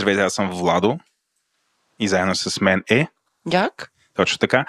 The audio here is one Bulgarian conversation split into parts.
Здравейте, аз съм Владо и заедно с мен е... Джак? Точно така.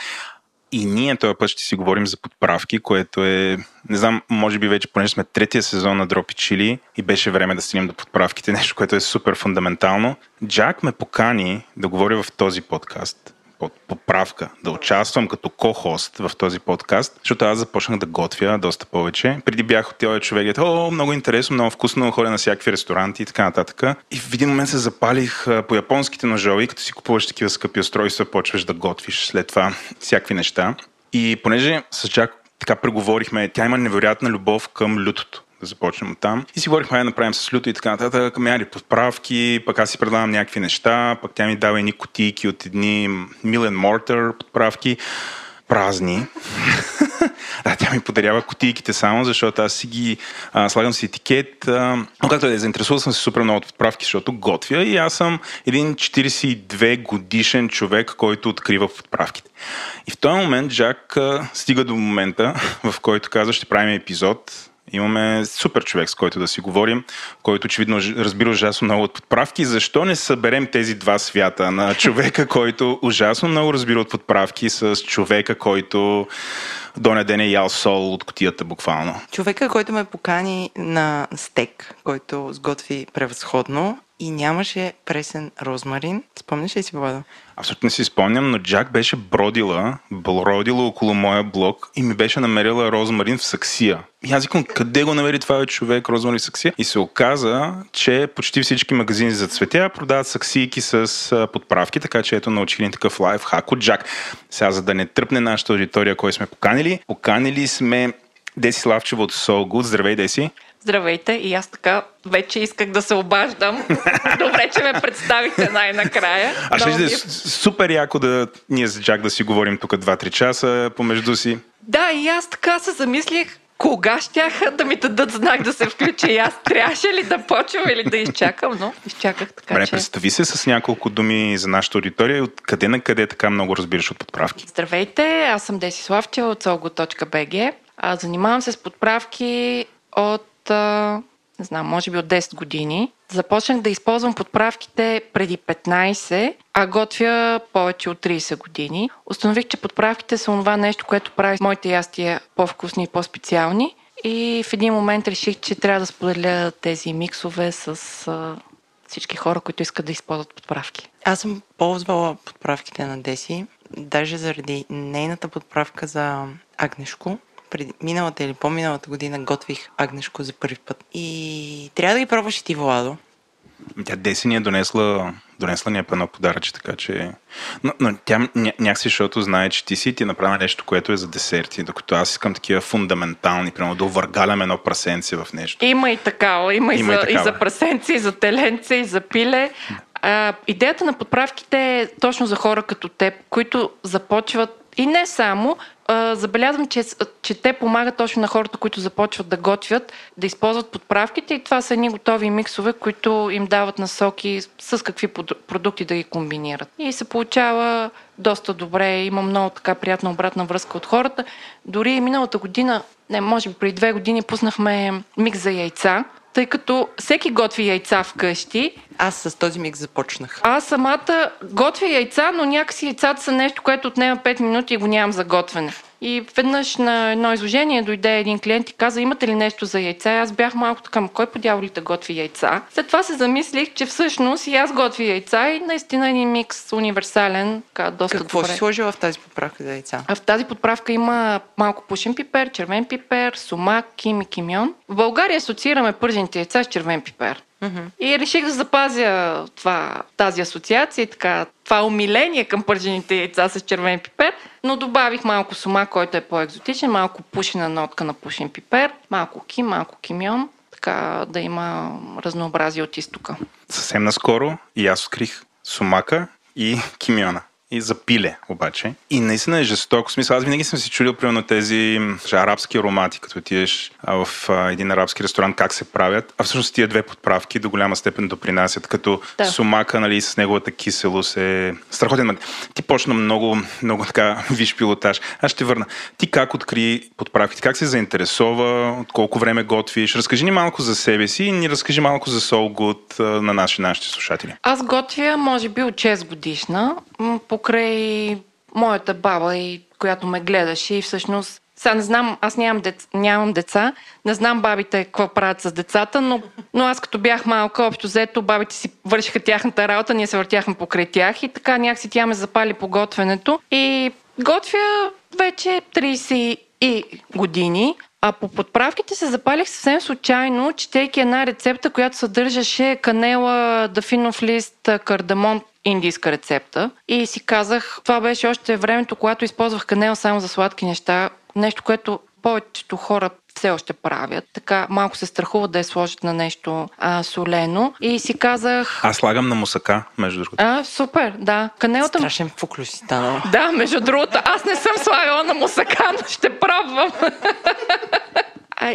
И ние този път ще си говорим за подправки, което е, не знам, може би вече, понеже сме третия сезон на Дропи Чили и беше време да стигнем до подправките, нещо, което е супер фундаментално. Джак ме покани да говоря в този подкаст под поправка, да участвам като ко-хост в този подкаст, защото аз започнах да готвя доста повече. Преди бях отил човек, о, много интересно, много вкусно, ходя на всякакви ресторанти и така нататък. И в един момент се запалих по японските ножове като си купуваш такива скъпи устройства, почваш да готвиш след това всякакви неща. И понеже с Джак така преговорихме, тя има невероятна любов към лютото да започнем от там. И си говорихме, да направим с люто и така нататък, мяри подправки, пък аз си предлагам някакви неща, пък тя ми дава едни кутийки от едни Милен Мортър подправки празни. да, тя ми подарява кутийките само, защото аз си ги а, слагам си етикет. А, но както е, заинтересувал съм се супер много от подправки, защото готвя и аз съм един 42 годишен човек, който открива подправките. И в този момент Жак а, стига до момента, в който казва, ще правим епизод Имаме супер човек, с който да си говорим, който очевидно разбира ужасно много от подправки. Защо не съберем тези два свята на човека, който ужасно много разбира от подправки, с човека, който до ден е ял сол от котията буквално? Човека, който ме покани на стек, който сготви превъзходно и нямаше пресен розмарин. Спомняш ли си, Владо? Абсолютно не си спомням, но Джак беше бродила, бродила около моя блок и ми беше намерила розмарин в саксия. И аз викам, къде го намери това човек, розмарин в саксия? И се оказа, че почти всички магазини за цветя продават саксийки с подправки, така че ето научих един такъв лайф хак от Джак. Сега, за да не тръпне нашата аудитория, кой сме поканили, поканили сме Деси Славчева от Soul Good. Здравей, Деси! Здравейте, и аз така вече исках да се обаждам. Добре, че ме представихте най-накрая. А ще да е супер яко да ние с Джак да си говорим тук 2-3 часа помежду си. Да, и аз така се замислих, кога щяха да ми дадат знак да се включи и аз трябваше ли да почвам или да изчакам, но изчаках така, Добре, че... представи се с няколко думи за нашата аудитория. От къде на къде така много разбираш от подправки? Здравейте, аз съм Деси Славчева от solgo.bg. Занимавам се с подправки от не знам, може би от 10 години. Започнах да използвам подправките преди 15, а готвя повече от 30 години. Установих, че подправките са това нещо, което прави моите ястия по-вкусни и по-специални. И в един момент реших, че трябва да споделя тези миксове с всички хора, които искат да използват подправки. Аз съм ползвала подправките на Деси, даже заради нейната подправка за агнешко, преди миналата или по-миналата година готвих агнешко за първи път. И трябва да ги пробваш и ти, Владо. Тя Деси ни е донесла, донесла ни е едно подаръче, така че... Но, но тя ня, някакси, защото знае, че ти си ти е направи нещо, което е за десерти, докато аз искам такива фундаментални, примерно да увъргалям едно прасенце в нещо. Има и такава, има, има и, за, и, и за прасенци, и за теленце, и за пиле. А, идеята на подправките е точно за хора като теб, които започват и не само, забелязвам, че, че те помагат точно на хората, които започват да готвят, да използват подправките и това са едни готови миксове, които им дават насоки с какви продукти да ги комбинират. И се получава доста добре, има много така приятна обратна връзка от хората. Дори миналата година, не, може би преди две години, пуснахме микс за яйца, тъй като всеки готви яйца вкъщи. Аз с този миг започнах. Аз самата готвя яйца, но някакси яйцата са нещо, което отнема 5 минути и го нямам за готвене. И веднъж на едно изложение дойде един клиент и каза, имате ли нещо за яйца? И аз бях малко така, кой по дяволите готви яйца? След това се замислих, че всъщност и аз готви яйца и наистина един микс универсален, така, доста Какво добре. си сложила в тази подправка за яйца? А в тази подправка има малко пушен пипер, червен пипер, сумак, ким и кимион. В България асоциираме пържените яйца с червен пипер. Mm-hmm. И реших да запазя това, тази асоциация така, това умиление към пържените яйца с червен пипер, но добавих малко сума, който е по-екзотичен, малко пушена нотка на пушен пипер, малко ким, малко кимион, така да има разнообразие от изтока. Съвсем наскоро и аз открих сумака и кимиона. И за пиле обаче. И наистина е жестоко. В смисъл, аз винаги съм си чудил, примерно, тези арабски аромати, като отидеш в един арабски ресторант, как се правят. А всъщност тия две подправки до голяма степен допринасят, като да. сумака, нали, с неговата киселост е страхотен. Ти почна много, много така виж пилотаж. Аз ще върна. Ти как откри подправките? Как се заинтересова? От колко време готвиш? Разкажи ни малко за себе си и ни разкажи малко за Soul Good на наши, нашите слушатели. Аз готвя, може би, от 6 годишна, покрай моята баба, и която ме гледаше и всъщност сега не знам, аз нямам, дец, нямам деца, не знам бабите какво правят с децата, но, но аз като бях малка, общо взето, бабите си вършиха тяхната работа, ние се въртяхме покрай тях и така някакси тя ме запали по готвенето. И готвя вече 30 и години. А по подправките се запалих съвсем случайно, четейки една рецепта, която съдържаше канела, дафинов лист, кардамон, индийска рецепта. И си казах, това беше още времето, когато използвах канел само за сладки неща. Нещо, което повечето хора все още правят. Така малко се страхуват да я сложат на нещо а, солено. И си казах... Аз слагам на мусака, между другото. А, супер, да. Канелата... Страшен фуклюс си Да, между другото, аз не съм слагала на мусака, но ще пробвам.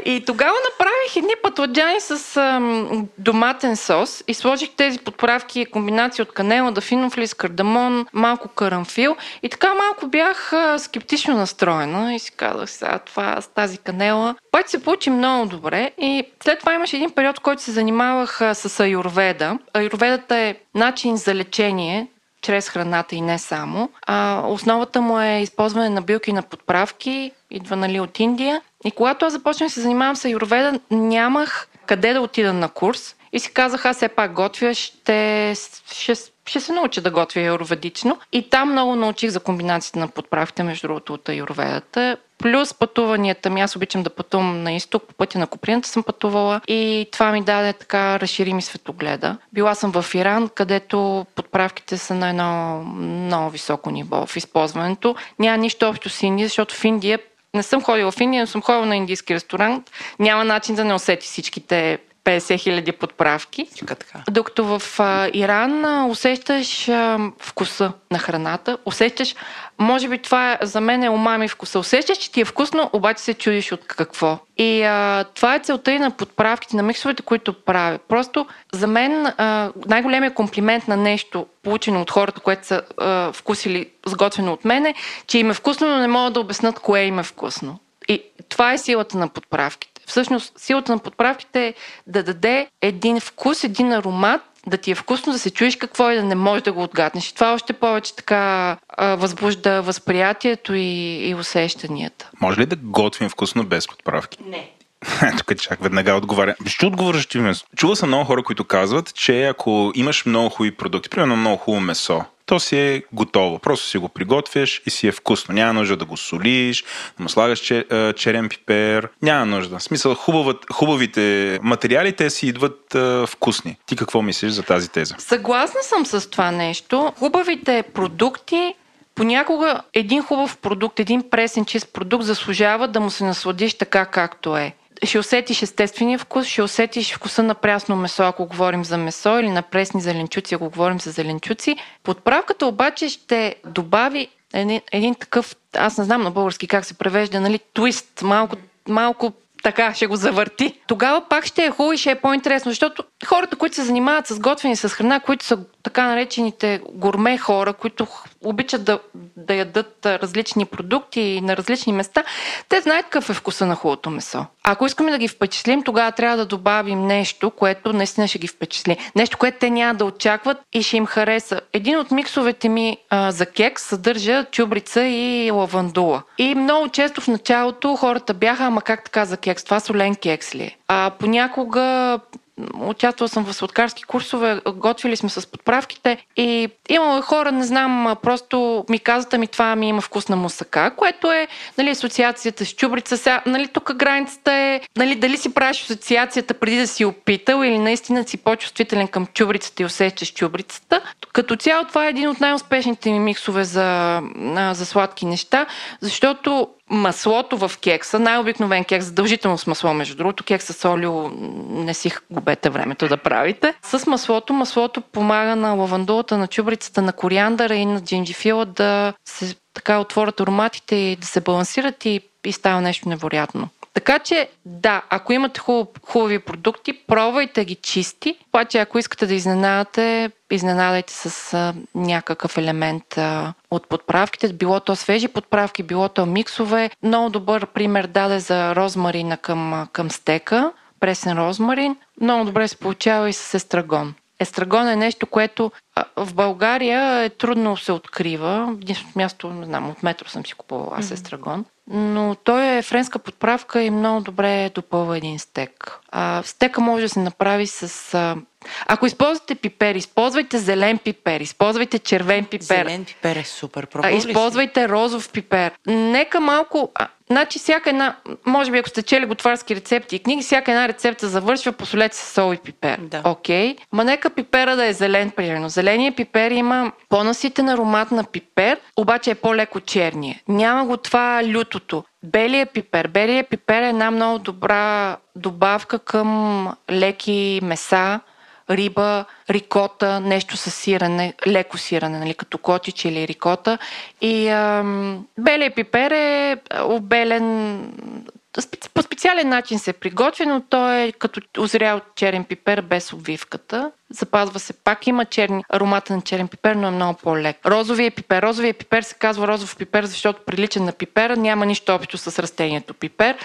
И тогава направих едни пътладжани с ам, доматен сос и сложих тези подправки, комбинации от канела, дафинов лист, кардамон, малко карамфил. И така малко бях а, скептично настроена и си казах сега това с тази канела. Обаче се получи много добре и след това имаше един период, в който се занимавах а, с аюрведа. Аюрведата е начин за лечение, чрез храната и не само. А, основата му е използване на билки на подправки, идва нали, от Индия. И когато аз започнах да се занимавам с аюрведа, нямах къде да отида на курс. И си казах, аз все пак готвя, ще, ще, ще се науча да готвя аюрведично. И там много научих за комбинацията на подправките, между другото, от аюрведата. Плюс пътуванията ми. Аз обичам да пътувам на изток, по пътя на Коприната съм пътувала и това ми даде така, разшири ми светогледа. Била съм в Иран, където подправките са на едно много високо ниво в използването. Няма нищо общо с Индия, защото в Индия не съм ходила в Индия, но съм ходила на индийски ресторант. Няма начин да не усети всичките 50 хиляди подправки. Така. Докато в а, Иран а, усещаш а, вкуса на храната, усещаш, може би това е, за мен е умами вкуса. Усещаш, че ти е вкусно, обаче се чудиш от какво. И а, това е целта и на подправките, на миксовете, които правя. Просто за мен а, най-големият комплимент на нещо, получено от хората, което са а, вкусили сготвено от мене, че им е вкусно, но не могат да обяснат кое им е вкусно. И това е силата на подправките. Всъщност, силата на подправките е да даде един вкус, един аромат, да ти е вкусно, да се чуеш какво е, да не можеш да го отгаднеш. И това още повече така а, възбужда възприятието и, и усещанията. Може ли да готвим вкусно без подправки? Не. Тук чак веднага отговаря. Ще отговоря ще Чува съм много хора, които казват, че ако имаш много хубави продукти, примерно много хубаво месо, то си е готово. Просто си го приготвяш и си е вкусно. Няма нужда да го солиш, да му слагаш черен пипер. Няма нужда. В смисъл, хубавът, хубавите материали, те си идват а, вкусни. Ти какво мислиш за тази теза? Съгласна съм с това нещо. Хубавите продукти Понякога един хубав продукт, един пресен чист продукт заслужава да му се насладиш така както е ще усетиш естествения вкус, ще усетиш вкуса на прясно месо, ако говорим за месо, или на пресни зеленчуци, ако говорим за зеленчуци. Подправката обаче ще добави един, един такъв, аз не знам на български как се превежда, нали, твист, малко, малко така ще го завърти. Тогава пак ще е хубаво и ще е по-интересно, защото хората, които се занимават с готвени с храна, които са така наречените гурме хора, които обичат да, да ядат различни продукти на различни места, те знаят какъв е вкуса на хубавото месо. Ако искаме да ги впечатлим, тогава трябва да добавим нещо, което наистина ще ги впечатли. Нещо, което те няма да очакват и ще им хареса. Един от миксовете ми а, за кекс съдържа чубрица и лавандула. И много често в началото хората бяха, ама как така за кекс? Това солен кекс ли е? А понякога Участвала съм в сладкарски курсове, готвили сме с подправките и имало хора, не знам, просто ми казват, ми това ми има вкус на мусака, което е нали, асоциацията с чубрица. Сега, нали, тук границата е нали, дали си правиш асоциацията преди да си опитал или наистина си по-чувствителен към чубрицата и усещаш чубрицата. Като цяло това е един от най-успешните ми миксове за, за сладки неща, защото маслото в кекса, най-обикновен кекс, задължително с масло, между другото, кекс с олио не си губете времето да правите. С маслото, маслото помага на лавандулата, на чубрицата, на кориандъра и на джинджифила да се така отворят ароматите и да се балансират и, и става нещо невероятно. Така че, да, ако имате хубав, хубави продукти, пробвайте ги чисти. Обаче, ако искате да изненадате, изненадайте с а, някакъв елемент а, от подправките. Било то свежи подправки, било то миксове. Много добър пример даде за розмарина към, към стека, пресен розмарин. Много добре се получава и с естрагон. Естрагон е нещо, което в България е трудно се открива. Единственото място, не знам, от метро съм си купувала аз естрагон. Но той е френска подправка и много добре допълва един стек. А, стека може да се направи с... А, ако използвате пипер, използвайте зелен пипер, използвайте червен пипер. Зелен пипер е супер. А, използвайте розов пипер. Нека малко... А, значи всяка една... Може би ако сте чели готварски рецепти и книги, всяка една рецепта завършва посолете с сол и пипер. Да. Окей. Okay. Ма нека пипера да е зелен, примерно. Зеления пипер има по-наситен аромат на пипер, обаче е по-леко черния. Няма го това лютото. Белия пипер. Белия пипер е една много добра добавка към леки меса, риба, рикота, нещо с сирене, леко сирене, нали, като котич или рикота. И ам, белия пипер е обелен по специален начин се приготвя, но той е като озрял черен пипер без обвивката. Запазва се пак, има черни, аромата на черен пипер, но е много по-лек. Розовия пипер. Розовия пипер се казва розов пипер, защото прилича на пипера, няма нищо общо с растението пипер.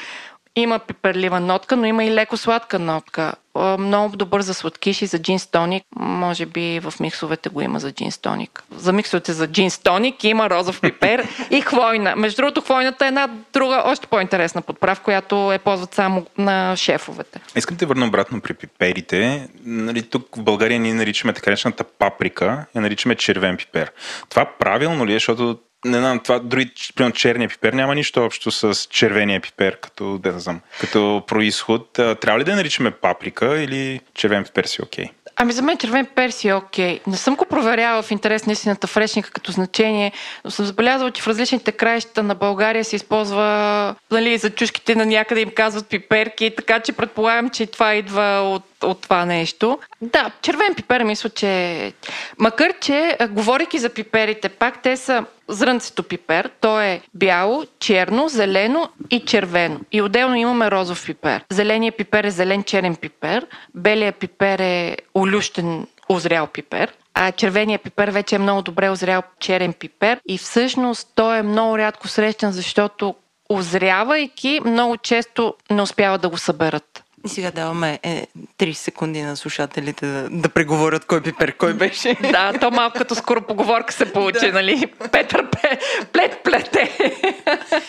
Има пиперлива нотка, но има и леко сладка нотка. Много добър за сладкиши, за джинс тоник. Може би в миксовете го има за джинс тоник. За миксовете за джинс тоник има розов пипер и хвойна. Между другото, хвойната е една друга, още по-интересна подправка, която е ползват само на шефовете. Искам да върна обратно при пиперите. Нали, тук в България ние наричаме така наречената паприка, я наричаме червен пипер. Това правилно ли е, защото не знам, това дори, примерно, черния пипер няма нищо общо с червения пипер, като, да знам, като происход. Трябва ли да наричаме паприка или червен пипер си окей? Okay? Ами за мен червен перси е окей. Не съм го проверяла в интерес на истината фрешника като значение, но съм забелязала, че в различните краища на България се използва нали, за чушките на някъде им казват пиперки, така че предполагам, че това идва от от това нещо. Да, червен пипер мисля, че... Макар, че, говорейки за пиперите, пак те са зрънцето пипер. То е бяло, черно, зелено и червено. И отделно имаме розов пипер. Зеления пипер е зелен черен пипер. Белия пипер е олющен озрял пипер. А червения пипер вече е много добре озрял черен пипер и всъщност той е много рядко срещан, защото озрявайки много често не успяват да го съберат. И сега даваме е, 30 секунди на слушателите да, да преговорят кой пипер, кой беше. да, то малко като скоро поговорка се получи, да. нали? Петър пе, плет плете.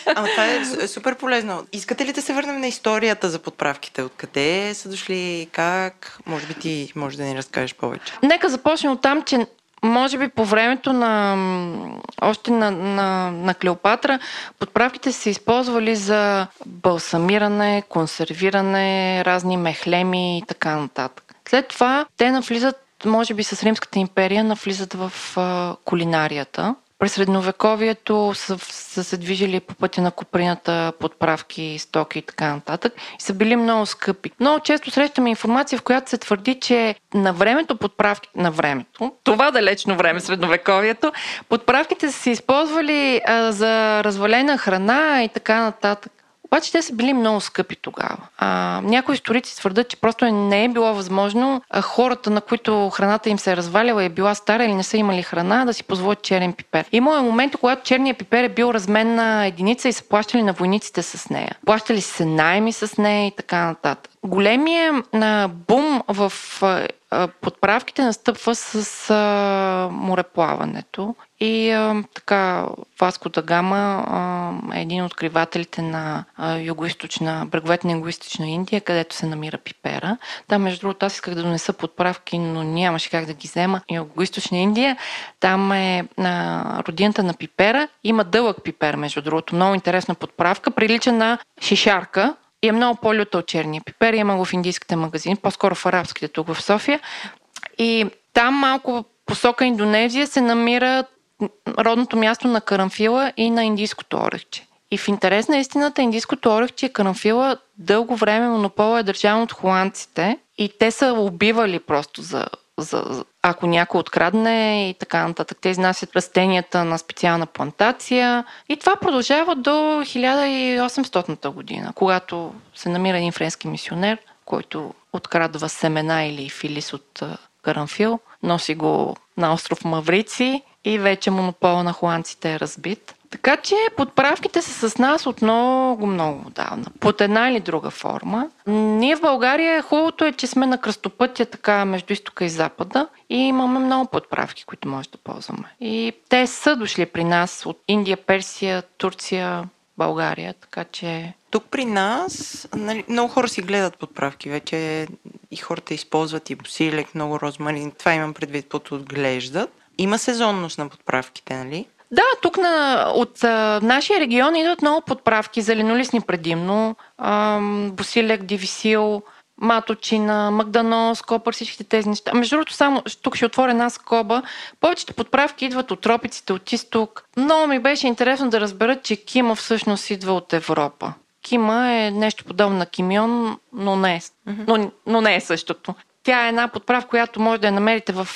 Ама това е супер полезно. Искате ли да се върнем на историята за подправките? Откъде са дошли, как? Може би ти може да ни разкажеш повече. Нека започнем от там, че може би по времето на още на, на, на Клеопатра подправките се използвали за балсамиране, консервиране, разни мехлеми и така нататък. След това те навлизат, може би с Римската империя, навлизат в а, кулинарията. През средновековието са, са се движили по пътя на куприната подправки, стоки и така нататък и са били много скъпи. Много често срещаме информация, в която се твърди, че на времето подправки, на времето, това далечно време, средновековието, подправките са се използвали а, за развалена храна и така нататък. Обаче те са били много скъпи тогава. А, някои историци твърдат, че просто не е било възможно а, хората, на които храната им се е разваляла и е била стара или не са имали храна, да си позволят черен пипер. Има момент, когато черният пипер е бил разменна единица и са плащали на войниците с нея. Плащали се найми с нея и така нататък. Големия а, бум в подправките настъпва с мореплаването и а, така Васко да Гама а, е един от откривателите на югоисточна, бреговете на югоисточна Индия, където се намира пипера. Там, между другото, аз исках да донеса подправки, но нямаше как да ги взема. Югоисточна Индия, там е а, родината на пипера. Има дълъг пипер, между другото. Много интересна подправка. Прилича на шишарка, и е много по-люта от черния пипер. Има го в индийските магазини, по-скоро в арабските тук в София. И там малко посока Индонезия се намира родното място на карамфила и на индийското орехче. И в интерес на истината, индийското орехче карамфила дълго време монопола е държан от холандците и те са убивали просто за, за, ако някой открадне и така нататък. Те изнасят растенията на специална плантация. И това продължава до 1800 година, когато се намира един френски мисионер, който открадва семена или филис от карамфил, носи го на остров Маврици и вече монопола на холандците е разбит. Така че подправките са с нас от много, много отдавна. Под една или друга форма. Ние в България хубавото е, че сме на кръстопътя така между изтока и запада и имаме много подправки, които може да ползваме. И те са дошли при нас от Индия, Персия, Турция, България, така че... Тук при нас нали, много хора си гледат подправки. Вече и хората използват и босилек, много розмарин. Това имам предвид под отглеждат. Има сезонност на подправките, нали? Да, тук на, от а, нашия регион идват много подправки, зеленолистни предимно, а, босилек, дивисил, маточина, магданос, копър, всичките тези неща. Между другото, само тук ще отворя една скоба. Повечето подправки идват от тропиците, от изток. Много ми беше интересно да разбера, че кима всъщност идва от Европа. Кима е нещо подобно на кимион, но не, е, но, но не е същото. Тя е една подправка, която може да я намерите в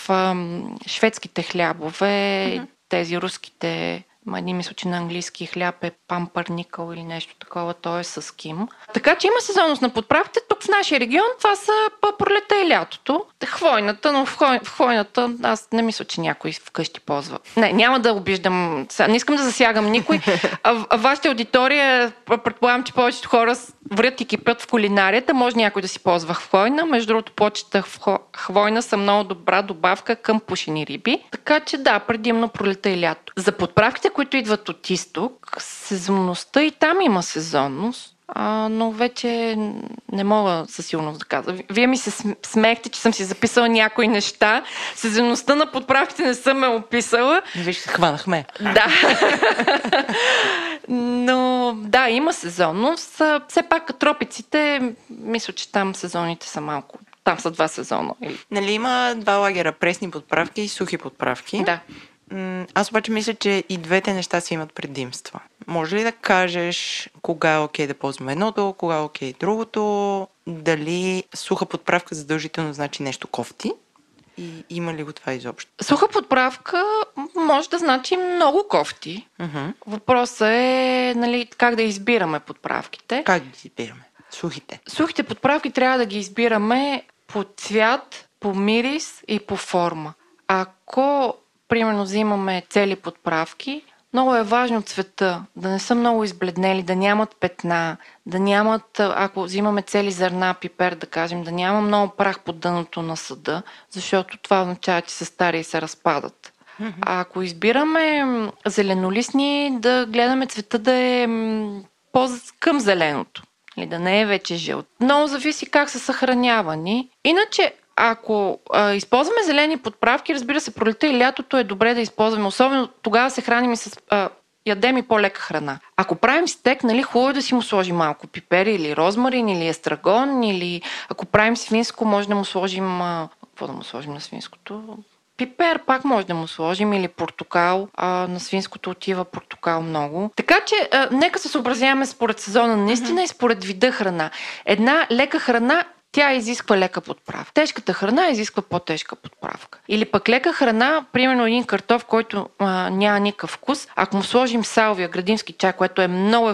шведските хлябове, mm-hmm тези руските Ма един мисля, че на английски хляб е пампърникъл или нещо такова, то е с ким. Така че има сезонност на подправките. Тук в нашия регион това са пролета и лятото. Хвойната, но в, хвой, в хвойната аз не мисля, че някой вкъщи ползва. Не, няма да обиждам. Не искам да засягам никой. А, а вашата аудитория, предполагам, че повечето хора врят и кипят в кулинарията. Може някой да си ползва хвойна. Между другото, почета хвойна са много добра добавка към пушени риби. Така че да, предимно пролета и лято. За подправките, които идват от изток, сезонността и там има сезонност, а, но вече не мога със сигурност да кажа. Вие ми се смехте, че съм си записала някои неща. Сезонността на подправките не съм ме описала. Виж, се хванахме. Да. но да, има сезонност. Все пак тропиците, мисля, че там сезоните са малко там са два сезона. Нали има два лагера, пресни подправки и сухи подправки. Да. Аз обаче мисля, че и двете неща си имат предимства. Може ли да кажеш кога е окей да ползваме едното, кога е окей другото, дали суха подправка задължително значи нещо кофти? И има ли го това изобщо? Суха подправка може да значи много кофти. Uh-huh. Въпросът е нали, как да избираме подправките. Как да избираме? Сухите. Сухите подправки трябва да ги избираме по цвят, по мирис и по форма. Ако примерно взимаме цели подправки, много е важно цвета, да не са много избледнели, да нямат петна, да нямат, ако взимаме цели зърна, пипер, да кажем, да няма много прах под дъното на съда, защото това означава, че са стари и се разпадат. А ако избираме зеленолистни, да гледаме цвета да е по-към зеленото. Или да не е вече жълт. Много зависи как са съхранявани. Иначе, ако а, използваме зелени подправки, разбира се, пролета и лятото е добре да използваме. Особено тогава се храним и с а, ядем и по-лека храна. Ако правим стек, нали, хубаво е да си му сложим малко пипер или розмарин или естрагон, или ако правим свинско, може да му сложим... А, какво да му сложим на свинското? Пипер пак може да му сложим или портокал. А, на свинското отива портокал много. Така че а, нека се съобразяваме според сезона наистина mm-hmm. и според вида храна. Една лека храна тя изисква лека подправка. Тежката храна изисква по-тежка подправка. Или пък лека храна, примерно един картоф, който а, няма никакъв вкус, ако му сложим салвия, градински чай, което е много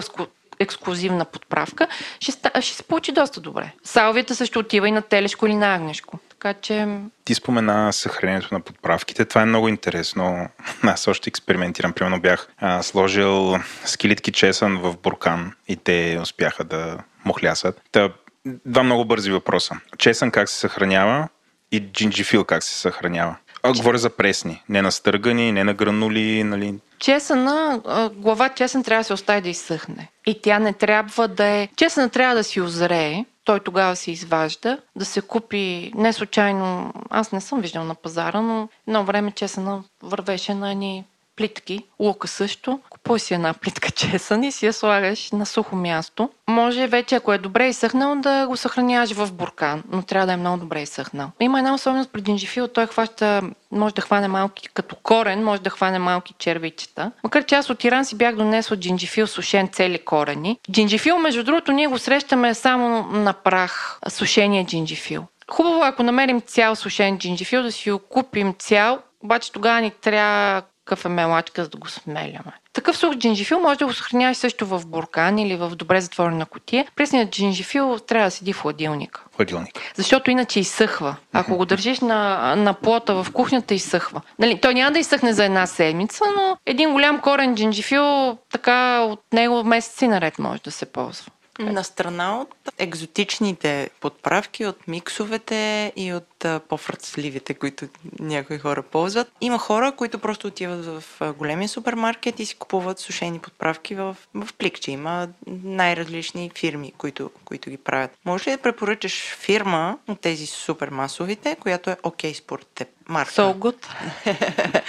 ексклюзивна подправка, ще, ще се получи доста добре. Салвията също отива и на телешко или на агнешко. Така че... Ти спомена съхранението на подправките. Това е много интересно. Аз още експериментирам. Примерно бях а, сложил скелитки чесън в буркан и те успяха да мухлясат. Та, два много бързи въпроса. Чесън как се съхранява и джинджифил как се съхранява? А, говоря за пресни, не на стъргани, не на гранули, нали? Чесъна, глава чесън трябва да се остави да изсъхне. И тя не трябва да е... Чесъна трябва да си озрее, той тогава се изважда, да се купи не случайно, аз не съм виждал на пазара, но едно време чесъна вървеше на едни плитки, лука също. Купуваш си една плитка чесън и си я слагаш на сухо място. Може вече, ако е добре изсъхнал, да го съхраняваш в буркан, но трябва да е много добре изсъхнал. Има една особеност при джинджифил, той хваща, може да хване малки, като корен, може да хване малки червичета. Макар че аз от Иран си бях донесла джинджифил сушен цели корени. Джинджифил, между другото, ние го срещаме само на прах, сушения джинджифил. Хубаво, ако намерим цял сушен джинджифил, да си го купим цял, обаче тогава ни трябва кафемелачка, за да го смеляме. Такъв сух джинжифил може да го съхраняваш също в буркан или в добре затворена котия. Пресният джинжифил трябва да седи в хладилника. Хладилник. Защото иначе изсъхва. Ако го държиш на, на плота в кухнята, изсъхва. Нали, той няма да изсъхне за една седмица, но един голям корен джинжифил, така от него месеци наред може да се ползва. На страна от екзотичните подправки, от миксовете и от по-фръцливите, които някои хора ползват, има хора, които просто отиват в големия супермаркет и си купуват сушени подправки в, в пликче. Има най-различни фирми, които, които ги правят. Може ли да препоръчаш фирма от тези супермасовите, която е окей okay според теб? Марка. So good.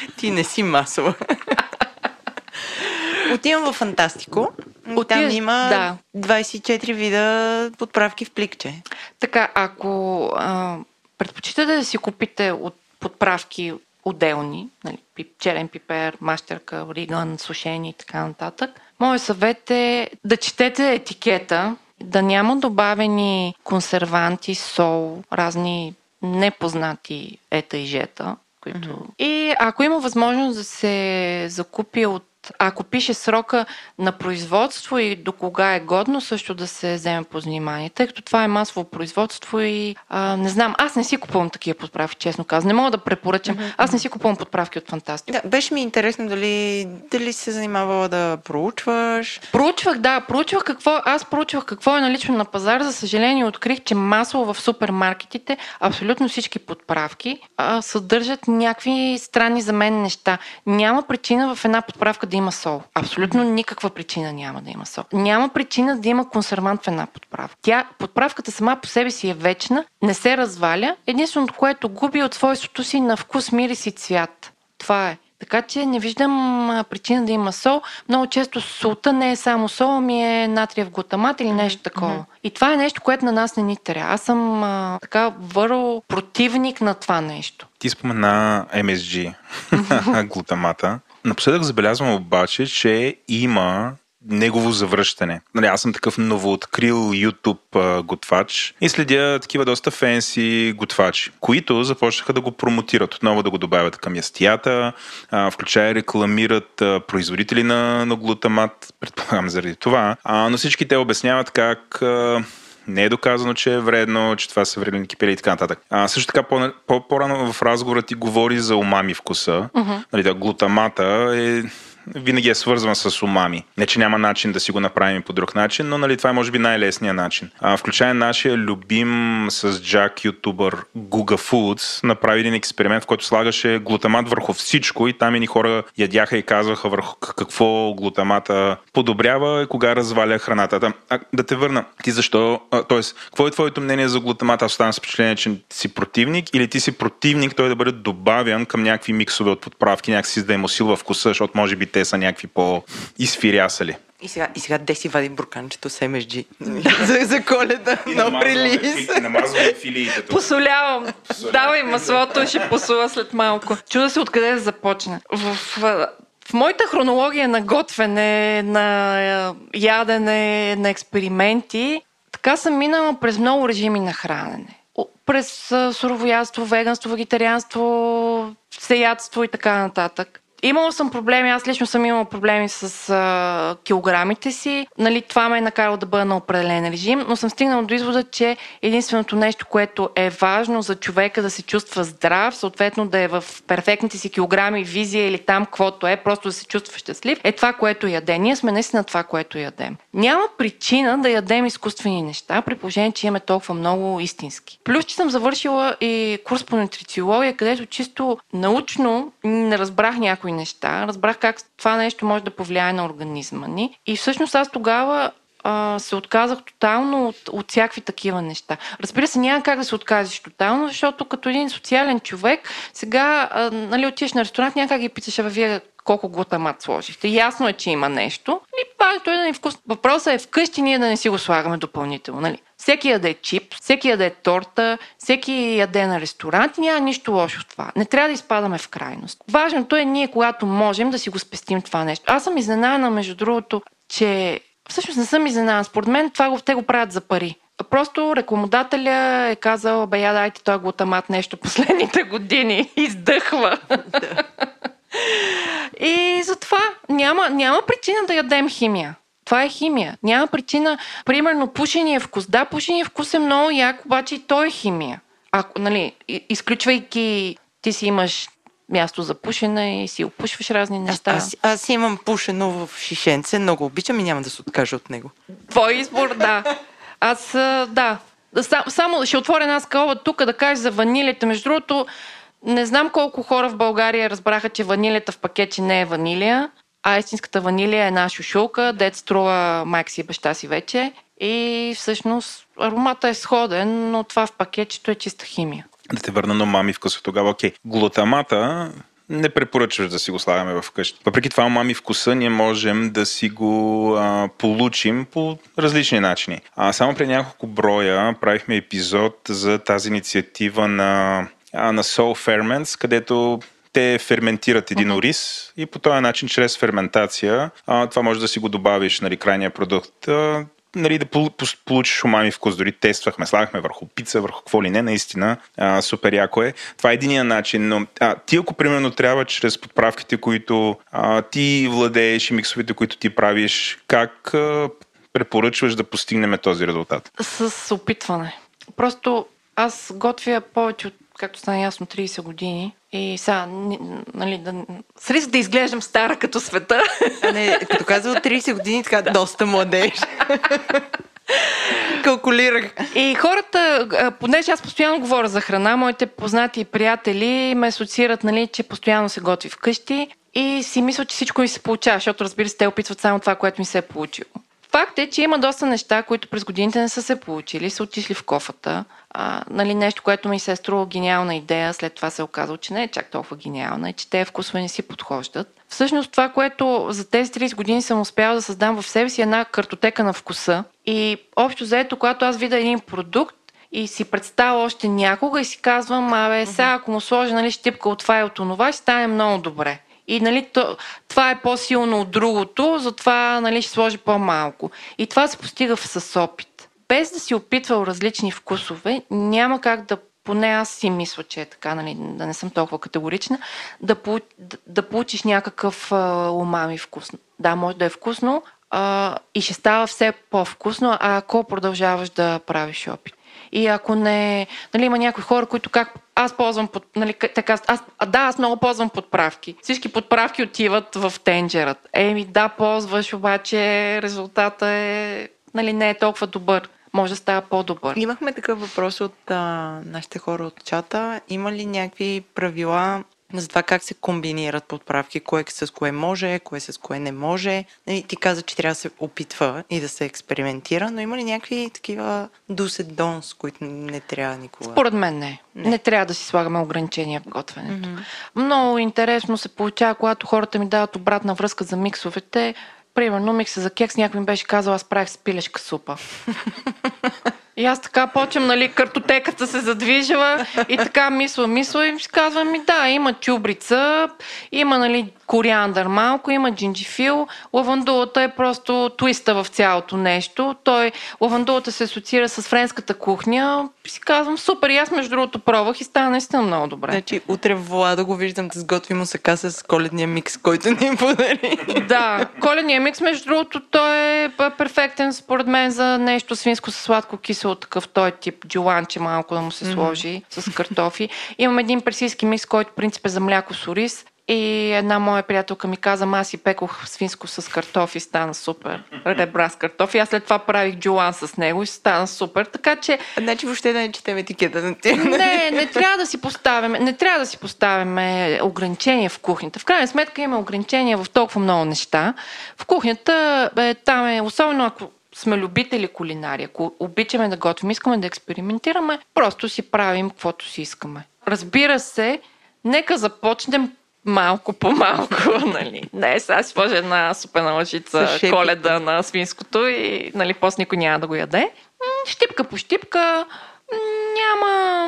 Ти не си масова. Отивам в Фантастико. Отив... Там има да. 24 вида подправки в пликче. Така, ако а, предпочитате да си купите от подправки отделни, нали, черен пипер, мащерка, риган, сушени и така нататък, моят съвет е да четете етикета, да няма добавени консерванти, сол, разни непознати ета и жета. Които... Mm-hmm. И ако има възможност да се закупи от ако пише срока на производство и до кога е годно, също да се вземе по внимание, тъй като това е масово производство и а, не знам, аз не си купувам такива подправки, честно казвам. Не мога да препоръчам. Аз не си купувам подправки от Фантастика. Да, беше ми интересно дали, дали се занимавала да проучваш. Проучвах, да, проучвах какво, аз проучвах какво е налично на пазар. За съжаление открих, че масово в супермаркетите абсолютно всички подправки а, съдържат някакви странни за мен неща. Няма причина в една подправка да да има сол. Абсолютно никаква причина няма да има сол. Няма причина да има консервант в една подправка. Тя, подправката сама по себе си е вечна, не се разваля. Единственото, което губи от свойството си на вкус, мирис и цвят. Това е. Така че не виждам причина да има сол. Много често солта не е само сол, ами е натриев глутамат или нещо такова. Mm-hmm. И това е нещо, което на нас не ни трябва. Аз съм а, така върл противник на това нещо. Ти спомена MSG, глутамата. Напоследък забелязвам обаче, че има негово завръщане. Нали, аз съм такъв новооткрил YouTube а, готвач и следя такива доста фенси готвачи, които започнаха да го промотират, отново да го добавят към ястията, а, включая рекламират а, производители на, на глутамат, предполагам заради това, а, но всички те обясняват как а, не е доказано, че е вредно, че това са вредни кипели и така нататък. А, също така по- по- по-рано в разговора ти говори за умами вкуса. Uh-huh. Нали, да, глутамата е винаги е свързван с умами. Не, че няма начин да си го направим по друг начин, но нали, това е може би най-лесният начин. А, включая нашия любим с Джак ютубър Guga Foods направи един експеримент, в който слагаше глутамат върху всичко и там и хора ядяха и казваха върху какво глутамата подобрява и кога разваля храната. А, да те върна. Ти защо? т.е. какво е твоето мнение за глутамата? Аз оставам с впечатление, че си противник или ти си противник той да бъде добавян към някакви миксове от подправки, някакси да им усилва вкуса, защото може би те са някакви по-изфирясали. И сега, и сега де си вади бурканчето с MSG за, за коледа на прилиз. Намазваме филиите. Посолявам. Давай маслото, ще посула след малко. Чуда се откъде да започне. В, в, в моята хронология на готвене, на ядене, на експерименти, така съм минала през много режими на хранене. През суровоядство, веганство, вегетарианство, всеядство и така нататък. Имала съм проблеми, аз лично съм имала проблеми с а, килограмите си. Нали, това ме е накарало да бъда на определен режим, но съм стигнала до извода, че единственото нещо, което е важно за човека да се чувства здрав, съответно да е в перфектните си килограми, визия или там, каквото е, просто да се чувства щастлив, е това, което яде. Ние сме наистина това, което ядем. Няма причина да ядем изкуствени неща, при положение, че имаме толкова много истински. Плюс, че съм завършила и курс по нутрициология, където чисто научно не разбрах някои неща. Разбрах как това нещо може да повлияе на организма ни. И всъщност аз тогава се отказах тотално от, от всякакви такива неща. Разбира се, няма как да се отказиш тотално, защото като един социален човек, сега, а, нали, отиваш на ресторант, няма как ги питаш, а вие колко глутамат сложихте. Ясно е, че има нещо. И важното е да ни вкус. Въпросът е вкъщи ние да не си го слагаме допълнително. Нали? Всеки яде чип, всеки яде торта, всеки яде на ресторант. Няма нищо лошо в това. Не трябва да изпадаме в крайност. Важното е ние, когато можем да си го спестим това нещо. Аз съм изненадана, между другото, че всъщност не съм изненадана. Според мен това го, те го правят за пари. Просто рекламодателя е казал, бе, я дайте този глутамат нещо последните години. Издъхва. И затова няма, няма причина да ядем химия. Това е химия. Няма причина, примерно, пушения вкус. Да, пушения вкус е много як, обаче и той е химия. Ако, нали, изключвайки ти си имаш място за пушене и си опушваш разни неща. Аз, аз имам пушено в шишенце, много обичам и няма да се откажа от него. Твой избор, да. Аз, да. Само ще отворя една скала тук да кажа за ванилията. Между другото, не знам колко хора в България разбраха, че ванилията в пакети не е ванилия, а истинската ванилия е една шушулка, дет струва майка си и баща си вече. И всъщност аромата е сходен, но това в пакетчето е чиста химия. Да те върна на мами вкуса тогава. Окей, глутамата не препоръчваш да си го слагаме в къщи. Въпреки това, мами вкуса, ние можем да си го а, получим по различни начини. А само при няколко броя правихме епизод за тази инициатива на, а, на Soul Ferments, където те ферментират един uh-huh. ориз и по този начин, чрез ферментация, а, това може да си го добавиш, нали, крайния продукт. А, нали, да получиш умами вкус. Дори тествахме, слагахме върху пица, върху какво ли не, наистина а, супер яко е. Това е единия начин, но а, ти ако примерно трябва чрез подправките, които а, ти владееш и миксовете, които ти правиш, как а, препоръчваш да постигнем този резултат? С опитване. Просто аз готвя повече от както стана ясно, 30 години. И сега, нали, да, с риск да изглеждам стара като света. А не, като казва 30 години, така да. доста младеж. Калкулирах. И хората, понеже аз постоянно говоря за храна, моите познати и приятели ме асоциират, нали, че постоянно се готви вкъщи и си мислят, че всичко ми се получава, защото разбира се, те опитват само това, което ми се е получило. Факт е, че има доста неща, които през годините не са се получили, са отишли в кофата. А, нали, нещо, което ми се е струва гениална идея, след това се е оказало, че не е чак толкова гениална и че те вкусове не си подхождат. Всъщност това, което за тези 30 години съм успяла да създам в себе си е една картотека на вкуса. И общо заето, когато аз видя един продукт, и си представя още някога и си казвам, абе, сега ако му сложа нали, щипка от това и от това, ще стане много добре. И нали, то, това е по-силно от другото, затова нали, ще сложи по-малко. И това се постига с опит. Без да си опитвал различни вкусове, няма как да поне аз си мисля, че е така, нали, да не съм толкова категорична, да, да, да получиш някакъв а, умами вкус. Да, може да е вкусно а, и ще става все по-вкусно, ако продължаваш да правиш опит. И ако не... Нали, има някои хора, които как... Аз ползвам... Под, нали, така, аз, да, аз много ползвам подправки. Всички подправки отиват в тенджерът. Еми, да, ползваш, обаче резултата е... Нали, не е толкова добър може да става по-добър. Имахме такъв въпрос от а, нашите хора от чата. Има ли някакви правила за това как се комбинират подправки, кое с кое може, кое с кое не може. Нали, ти каза, че трябва да се опитва и да се експериментира, но има ли някакви такива дон, с които не трябва никога? Според мен не. Не, не трябва да си слагаме ограничения в готвенето. Mm-hmm. Много интересно се получава, когато хората ми дават обратна връзка за миксовете. Примерно микса за кекс, някой ми беше казал, аз правих с пилешка супа. И аз така почвам, нали, картотеката се задвижила и така мисля, мисля и си казвам ми да, има чубрица, има, нали, кориандър малко, има джинджифил. Лавандулата е просто твиста в цялото нещо. Той, лавандулата се асоциира с френската кухня. Си казвам, супер, и аз между другото пробвах и стана наистина много добре. Значи, утре в Влада го виждам да сготви мусака с коледния микс, който ни подари. Да, коледния микс, между другото, той е перфектен според мен за нещо свинско с сладко кисело, такъв той тип джуланче малко да му се сложи mm-hmm. с картофи. Имам един персийски микс, който принцип е за мляко с ориз и една моя приятелка ми каза, аз си пекох свинско с картофи, стана супер. Ребра с картофи. Аз след това правих джулан с него и стана супер. Така че... Значи въобще да не четем етикета на ти. Не, не трябва да си поставяме, не трябва да си поставяме ограничения в кухнята. В крайна сметка има ограничения в толкова много неща. В кухнята е, там е, особено ако сме любители кулинари, ако обичаме да готвим, искаме да експериментираме, просто си правим каквото си искаме. Разбира се, нека започнем малко по малко, нали. Не, сега си сложи една супена лъжица коледа на свинското и нали, после никой няма да го яде. Щипка по щипка няма,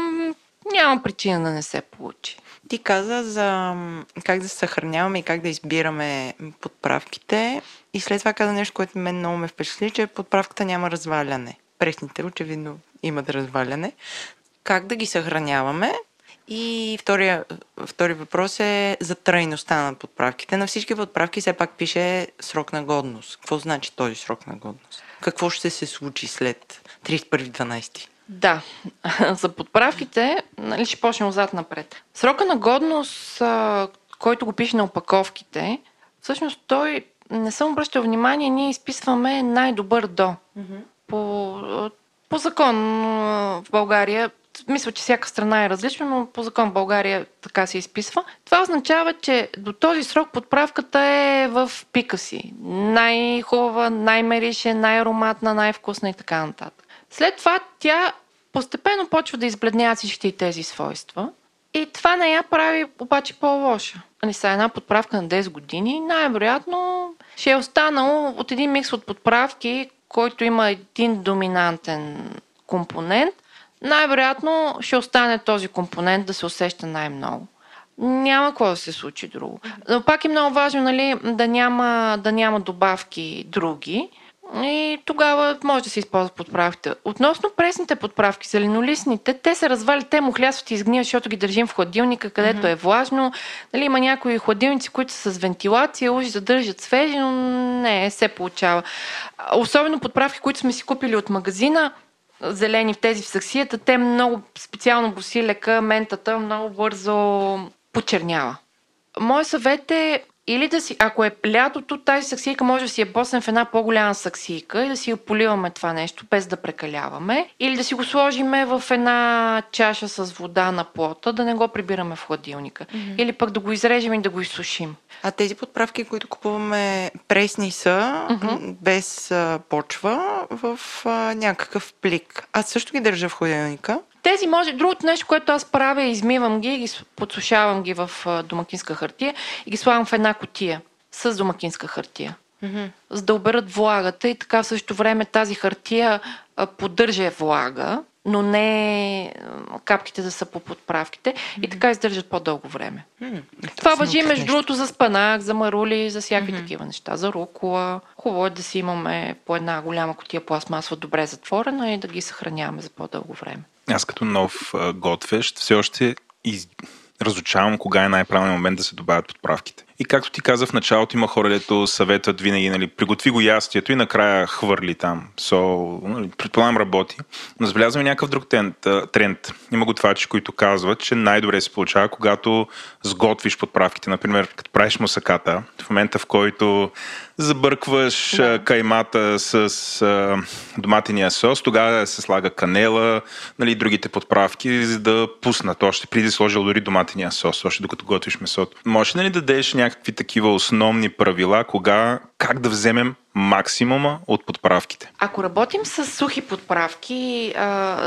няма причина да не се получи. Ти каза за как да се съхраняваме и как да избираме подправките. И след това каза нещо, което мен много ме впечатли, че подправката няма разваляне. Пресните очевидно имат разваляне. Как да ги съхраняваме? И втория, втори въпрос е за трайността на подправките. На всички подправки все пак пише срок на годност. Какво значи този срок на годност? Какво ще се случи след 31.12? Да, за подправките, нали, ще почнем отзад напред. Срока на годност, който го пише на опаковките, всъщност той, не съм обръщал внимание, ние изписваме най-добър до. Mm-hmm. По, по закон в България, мисля, че всяка страна е различна, но по закон в България така се изписва. Това означава, че до този срок подправката е в пика си. Най-хубава, най-мерише, най-ароматна, най-вкусна и така нататък. След това тя постепенно почва да избледнява всички тези свойства. И това не я прави обаче по-лоша. Ани са една подправка на 10 години, най-вероятно ще е останало от един микс от подправки, който има един доминантен компонент, най-вероятно ще остане този компонент да се усеща най-много. Няма какво да се случи друго. Но пак е много важно нали, да, няма, да няма добавки други, и тогава може да се използват подправките. Относно пресните подправки, зеленолистните, те се развалят, те мухлясват и изгният, защото ги държим в хладилника, където mm-hmm. е влажно. Нали, има някои хладилници, които са с вентилация, уж задържат свежи, но не, се получава. Особено подправки, които сме си купили от магазина, зелени в тези в саксията, те много специално босилека, ментата много бързо почернява. Моят съвет е или да си, ако е лятото, тази саксийка може да си я боснем в една по-голяма саксийка и да си я поливаме това нещо, без да прекаляваме. Или да си го сложиме в една чаша с вода на плота, да не го прибираме в хладилника. Mm-hmm. Или пък да го изрежем и да го изсушим. А тези подправки, които купуваме пресни са, mm-hmm. без а, почва, в а, някакъв плик. Аз също ги държа в хладилника. Тези може, другото нещо, което аз правя, измивам ги, ги подсушавам ги в домакинска хартия и ги слагам в една котия с домакинска хартия. Mm-hmm. За да оберат влагата и така в същото време тази хартия поддържа влага, но не капките да са по подправките mm-hmm. и така издържат по-дълго време. Mm-hmm. Това въжи между другото за спанак, за марули, за всякакви mm-hmm. такива неща, за рукола. Хубаво е да си имаме по една голяма котия пластмасова добре затворена и да ги съхраняваме за по-дълго време. Аз като нов готвещ все още из... разучавам кога е най-правилният момент да се добавят подправките. И както ти каза в началото, има хора, дето съветват винаги, нали, приготви го ястието и накрая хвърли там сол. Нали, предполагам работи. Но забелязваме някакъв друг тренд. Има готвачи, които казват, че най-добре се получава, когато сготвиш подправките. Например, като правиш мусаката, в момента в който забъркваш да. каймата с а, доматения сос, тогава се слага канела, нали, другите подправки, за да пуснат още преди да сложил дори доматения сос, още докато готвиш месото. Може ли да дадеш някакви такива основни правила, кога, как да вземем максимума от подправките? Ако работим с сухи подправки,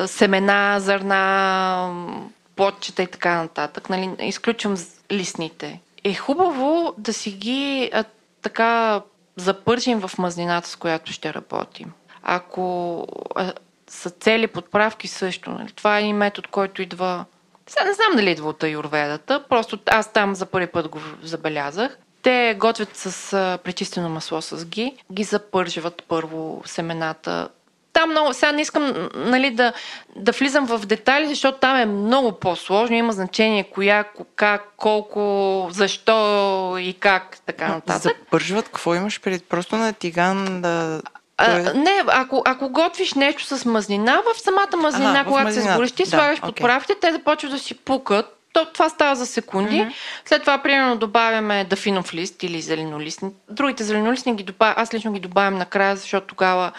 семена, зърна, плодчета и така нататък, нали, изключвам листните, е хубаво да си ги а, така запържим в мазнината, с която ще работим. Ако а, са цели подправки също, нали, това е и метод, който идва сега не знам дали идва от аюрведата, просто аз там за първи път го забелязах. Те готвят с а, пречистено масло с ги, ги запържват първо семената. Там много, сега не искам нали, да, да влизам в детайли, защото там е много по-сложно. Има значение коя, как, колко, защо и как, така нататък. Запържват, какво имаш преди? Просто на тиган да а, не, ако, ако готвиш нещо с мазнина, в самата мазнина, ага, когато се сгориш, ти да, слагаш okay. подправите, те започват да си пукат. То, това става за секунди. Mm-hmm. След това, примерно, добавяме дафинов лист или зеленолистни. Другите зеленолистни ги добавям, аз лично ги добавям накрая, защото тогава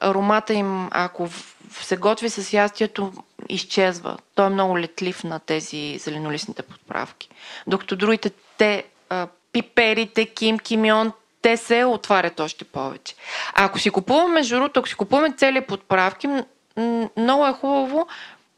аромата им, ако се готви с ястието, изчезва. Той е много летлив на тези зеленолистните подправки. Докато другите, те, а, пиперите, ким, кимион, те се отварят още повече. А ако си купуваме, между ако си купуваме цели подправки, много е хубаво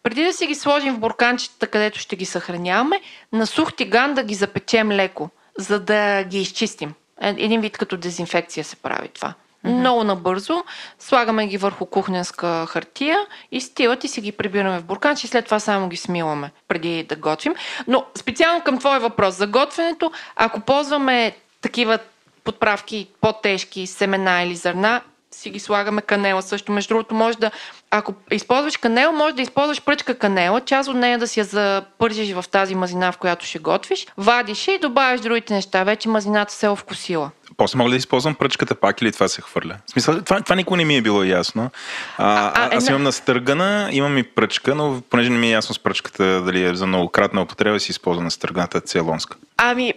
преди да си ги сложим в бурканчета, където ще ги съхраняваме, на сух тиган да ги запечем леко, за да ги изчистим. Е, един вид като дезинфекция се прави това. Mm-hmm. Много набързо. Слагаме ги върху кухненска хартия и стилат и си ги прибираме в бурканче и след това само ги смиламе преди да готвим. Но специално към твой въпрос за готвенето, ако ползваме такива подправки по-тежки, семена или зърна, си ги слагаме канела също. Между другото, може да, ако използваш канела, може да използваш пръчка канела, част от нея да си я запържиш в тази мазина, в която ще готвиш, вадиш и добавяш другите неща. Вече мазината се е овкусила. После мога да използвам пръчката пак или това се хвърля? В смисъл, това, това никога не ми е било ясно. А, а, а, аз имам настъргана, имам и пръчка, но понеже не ми е ясно с пръчката дали е за многократна употреба, си използвам настърганата целонска. Ами,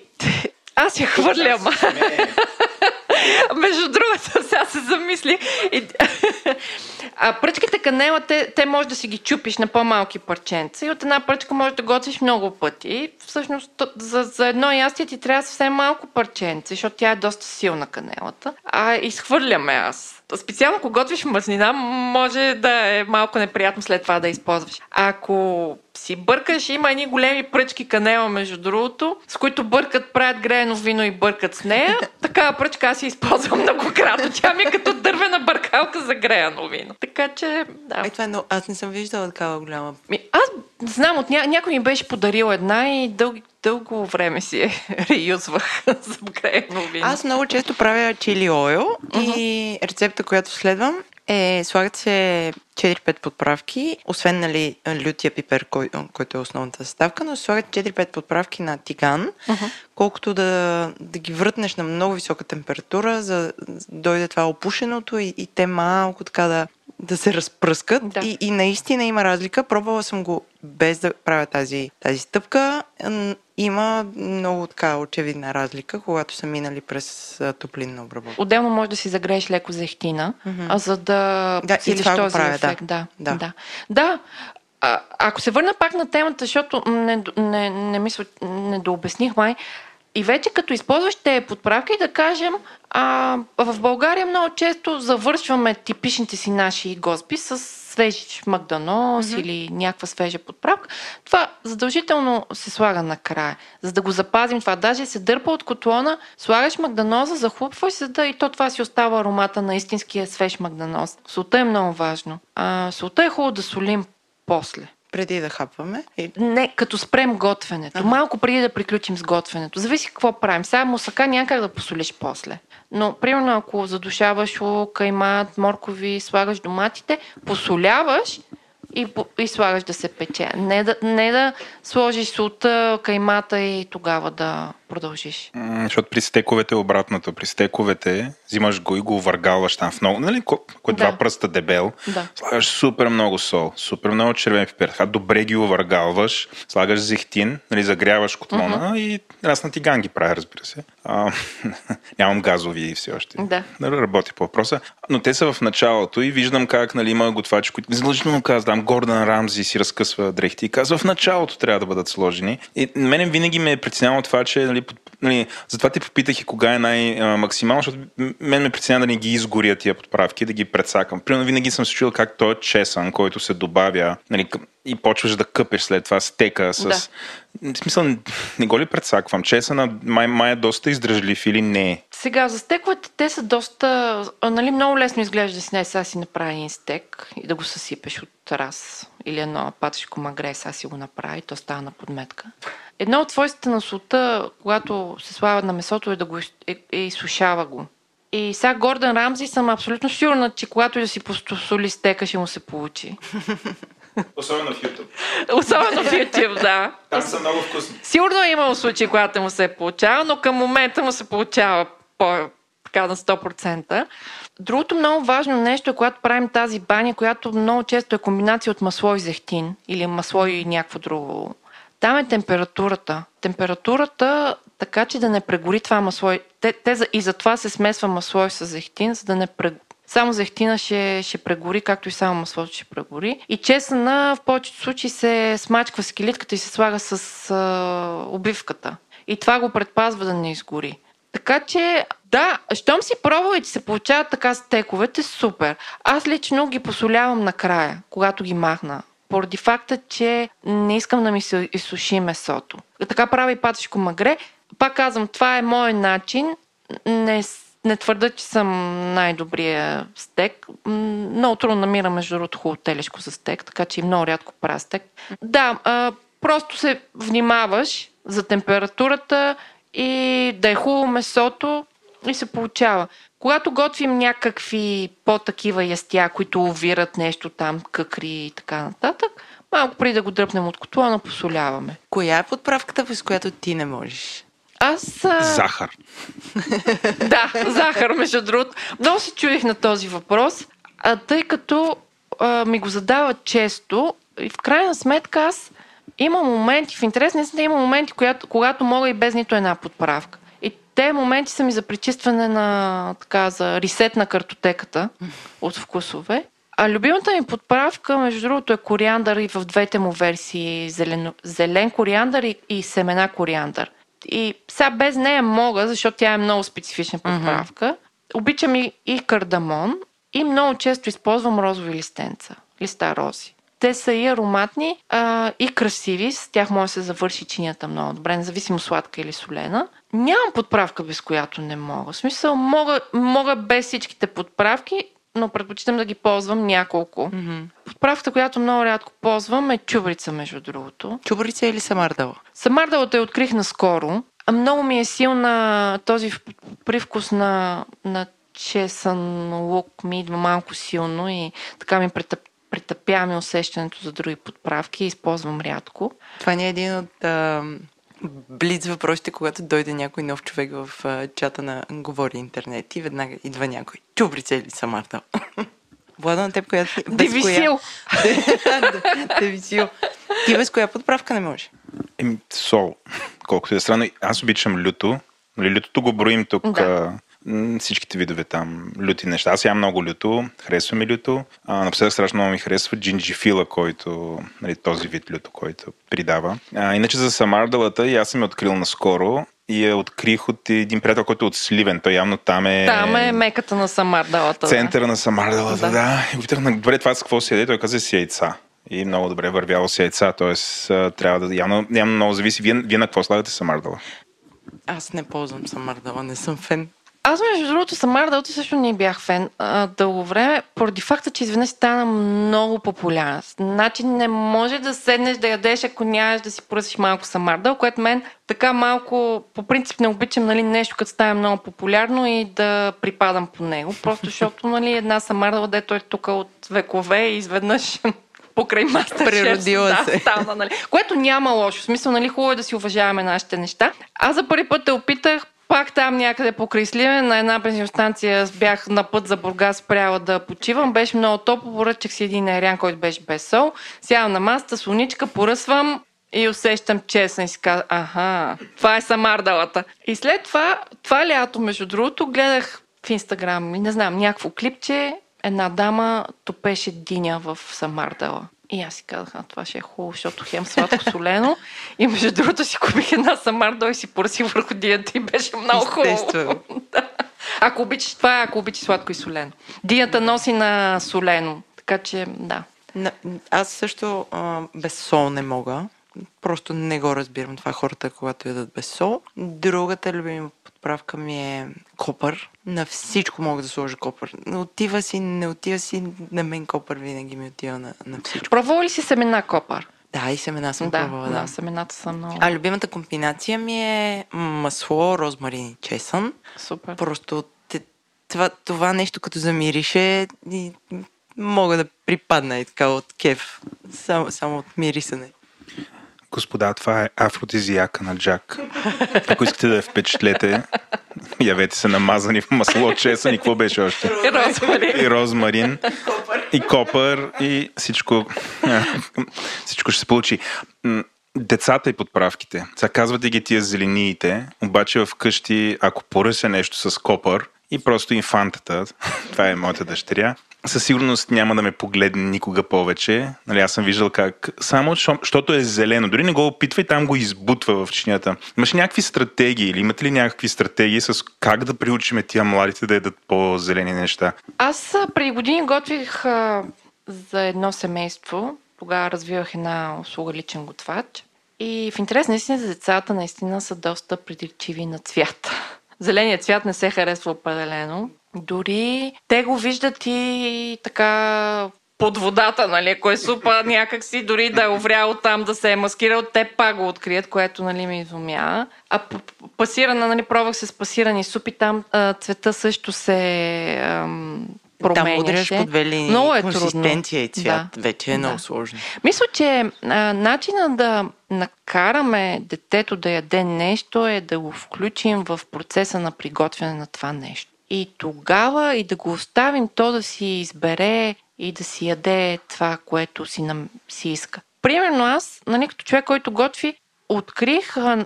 аз я хвърлям. Между другото, сега се замисли. А пръчките канела, те, те може да си ги чупиш на по-малки парченца и от една пръчка може да готвиш много пъти. Всъщност за, за едно ястие ти трябва съвсем малко парченце, защото тя е доста силна канелата. А изхвърляме аз. Специално, ако готвиш мазнина, може да е малко неприятно след това да използваш. Ако си бъркаш, има едни големи пръчки канела, между другото, с които бъркат, правят греено вино и бъркат с нея. Такава пръчка аз си използвам многократно. Тя ми е като дървена бъркалка за греено вино. Така че, да. Е, това е, но аз не съм виждала такава голяма. Аз знам, от ня... някой ми беше подарил една и дълги, дълго време си е реюзвах за греено вино. Аз много често правя чили ойл uh-huh. и рецепта, която следвам е, слагат се 4-5 подправки, освен нали, лютия пипер, кой, който е основната съставка, но слагат 4-5 подправки на тиган, uh-huh. колкото да, да ги въртнеш на много висока температура, за да дойде това опушеното и, и те малко така да, да се разпръскат. Да. И, и наистина има разлика. Пробвала съм го без да правя тази, тази стъпка. Има много така очевидна разлика, когато са минали през топлинна обработка. Отделно може да си загрееш леко зехтина, mm-hmm. за да да, и това този правя, ефект. Да. Да. да. да. А, ако се върна пак на темата, защото не, не, не мисля, не дообясних май, и вече като използваш те подправки, да кажем, а, в България много често завършваме типичните си наши госби с свеж магданос mm-hmm. или някаква свежа подправка. Това задължително се слага накрая, за да го запазим това. Даже се дърпа от котлона, слагаш магданоза, захлупваш, за да и то това си остава аромата на истинския свеж магданоз. Солта е много важно. А, солта е хубаво да солим после. Преди да хапваме? Не, като спрем готвенето. Ага. Малко преди да приключим с готвенето. Зависи какво правим. Сега мусака някак да посолиш после. Но, примерно, ако задушаваш лук, каймат, моркови, слагаш доматите, посоляваш и, и слагаш да се пече. Не да, не да сложиш солта, каймата и тогава да продължиш. М, защото при стековете е обратното. При стековете взимаш го и го въргалваш там в много, нали, кой да. два пръста дебел, да. слагаш супер много сол, супер много червен пипер, така добре ги овъргалваш, слагаш зехтин, нали, загряваш котлона uh-huh. и аз на тиган ги правя, разбира се. А, нямам газови все още. Да. Работи по въпроса. Но те са в началото и виждам как нали, има готвачи, които задължително казвам, Гордан Рамзи си разкъсва дрехти и казва в началото трябва да бъдат сложени. И мене винаги ме е притесняло това, че нали, нали, затова ти попитах и кога е най-максимално, защото мен ме притеснява да не ги изгоря тия подправки, да ги предсакам. Примерно винаги съм се чул как той е чесън, който се добавя нали, и почваш да къпеш след това стека с... Да. В смисъл, не го ли предсаквам? Чесъна май, май е доста издръжлив или не? Сега, за стековете те са доста... Нали, много лесно изглежда да си не сега си направи един стек и да го съсипеш от раз или едно патишко магре, сега си го направи, то става на подметка. Едно от свойствата на солта, когато се слага на месото, е да го е, е, изсушава го. И сега Гордън Рамзи съм абсолютно сигурна, че когато и да си посоли стека, ще му се получи. Особено в YouTube. Особено в YouTube, да. Там са много вкусни. Сигурно е имало случаи, когато му се е получава, но към момента му се получава по, така на 100%. Другото много важно нещо е, когато правим тази баня, която много често е комбинация от масло и зехтин или масло и някакво друго там е температурата. Температурата, така че да не прегори това масло. Те, те и затова се смесва масло с зехтин, за да не прегори. Само зехтина ще, ще прегори, както и само маслото ще прегори. И чесъна в повечето случаи се смачква с килитката и се слага с а, обивката. И това го предпазва да не изгори. Така че, да, щом си пробва и ти се получават така стековете, супер. Аз лично ги посолявам накрая, когато ги махна поради факта, че не искам да ми се изсуши месото. Така правя и патешко магре. Пак казвам, това е мой начин. Не, не твърда, че съм най-добрия стек. Много трудно намирам, между другото, хубаво телешко за стек, така че и много рядко правя стек. Да, а, просто се внимаваш за температурата и да е хубаво месото и се получава. Когато готвим някакви по-такива ястия, които увират нещо там, къкри и така нататък, малко преди да го дръпнем от котлона, посоляваме. Коя е подправката, с която ти не можеш? Аз... А... Захар. да, захар, между другото. Много се чудих на този въпрос, а тъй като а, ми го задават често и в крайна сметка аз има моменти, в интерес не има моменти, когато, когато мога и без нито една подправка. Те моменти са ми за пречистване на, така, за ресет на картотеката от вкусове. А любимата ми подправка, между другото, е кориандър и в двете му версии. Зелен, зелен кориандър и, и семена кориандър. И сега без нея мога, защото тя е много специфична подправка. Mm-hmm. Обичам и, и кардамон и много често използвам розови листенца. Листа рози. Те са и ароматни, а, и красиви. С тях може да се завърши чинията много добре, независимо сладка или солена. Нямам подправка, без която не мога. В смисъл, мога, мога без всичките подправки, но предпочитам да ги ползвам няколко. Mm-hmm. Подправката, която много рядко ползвам е чубрица, между другото. Чубрица или самардала? Самардалата я открих наскоро. А много ми е силна този привкус на, на чесън лук ми идва малко силно и така ми претъп, претъпяваме усещането за други подправки и използвам рядко. Това не е един от а, близ въпросите, когато дойде някой нов човек в а, чата на Говори интернет и веднага идва някой. Чубрица или самарта? Влада на теб, която... Девисил! Девисил. Ти без коя подправка не може? Еми, сол. Колкото е странно. Аз обичам люто. Нали, лютото го броим тук. Да всичките видове там люти неща. Аз ям много люто, харесва ми люто. А, напоследък страшно много ми харесва джинджифила, който, нали, този вид люто, който придава. А, иначе за самардалата и аз съм я открил наскоро и я открих от един приятел, който е от Сливен. Той явно там е... Там е меката на самардалата. Центъра да. на самардалата, да. да. И питах, добре, това с какво се яде? Той каза си яйца и много добре вървяло с яйца, т.е. трябва да... Явно, явно много зависи. Вие, вие на какво слагате самардала? Аз не ползвам самардала, не съм фен. Аз, между другото, Самар Дълто също не бях фен а, дълго време, поради факта, че изведнъж стана много популярен. Значи не може да седнеш да ядеш, ако нямаш да си поръсиш малко Самардъл, което мен така малко, по принцип не обичам нали, нещо, като стане много популярно и да припадам по него. Просто защото нали, една Самардъл, дето е тук от векове и изведнъж покрай мастер Природила да, се. Стана, нали. Което няма лошо. В смисъл, нали, хубаво е да си уважаваме нашите неща. Аз за първи път те опитах пак там някъде покрай Сливен, на една бензиностанция бях на път за Бургас, спряла да почивам. Беше много топло, поръчах си един ариан, който беше без сол. Сядам на масата, слоничка, поръсвам и усещам честно и си казвам, аха, това е самардалата. И след това, това лято, между другото, гледах в Инстаграм, не знам, някакво клипче, една дама топеше диня в самардала. И аз си казах, а това ще е хубаво, защото хем сладко солено. И между другото си купих една самардо и си поръси върху дията и беше много хубаво. Ако обичаш това, ако обичаш сладко и солено. Дията носи на солено. Така че, да. Аз също а, без сол не мога. Просто не го разбирам това хората, когато ядат без сол. Другата любима подправка ми е копър. На всичко мога да сложа копър. Отива си, не отива си, на мен копър винаги ми отива на, на всичко. Пробвала ли си семена копър? Да, и семена съм да, пробвала. Да, да, семената са много. А любимата комбинация ми е масло, розмарин и чесън. Супер. Просто това, това нещо като замирише и мога да припадна и така от кеф. Само, само от мирисане. Господа, това е афродизияка на Джак. Ако искате да я впечатлете, явете се намазани в масло, чесън и какво беше още? И розмарин. И розмарин. И копър. И всичко, всичко ще се получи. Децата и подправките. Сега казвате ги тия зелениите, обаче вкъщи, ако поръся нещо с копър и просто инфантата, това е моята дъщеря, със сигурност няма да ме погледне никога повече. Нали, аз съм виждал как. Само защото е зелено. Дори не го опитва и там го избутва в чинията. Имаш някакви стратегии или имате ли някакви стратегии с как да приучиме тия младите да ядат по-зелени неща? Аз преди години готвих а, за едно семейство тогава развивах една услуга личен готвач. И в интерес наистина за децата наистина са доста придирчиви на цвят. Зеленият цвят не се харесва определено. Дори те го виждат и така под водата, нали, ако е супа някакси, дори да е оврял там, да се е маскирал, те пак го открият, което нали, ми изумя. А пасирана, нали, пробвах се с пасирани супи, там а, цвета също се ам, променяше. Там удряш по две линии, много е консистенция трудно. и цвят, да. вече е да. много сложно. Мисля, че а, начина да накараме детето да яде нещо е да го включим в процеса на приготвяне на това нещо. И тогава и да го оставим то да си избере и да си яде това, което си, нам, си иска. Примерно аз, нали, като човек, който готви, открих м-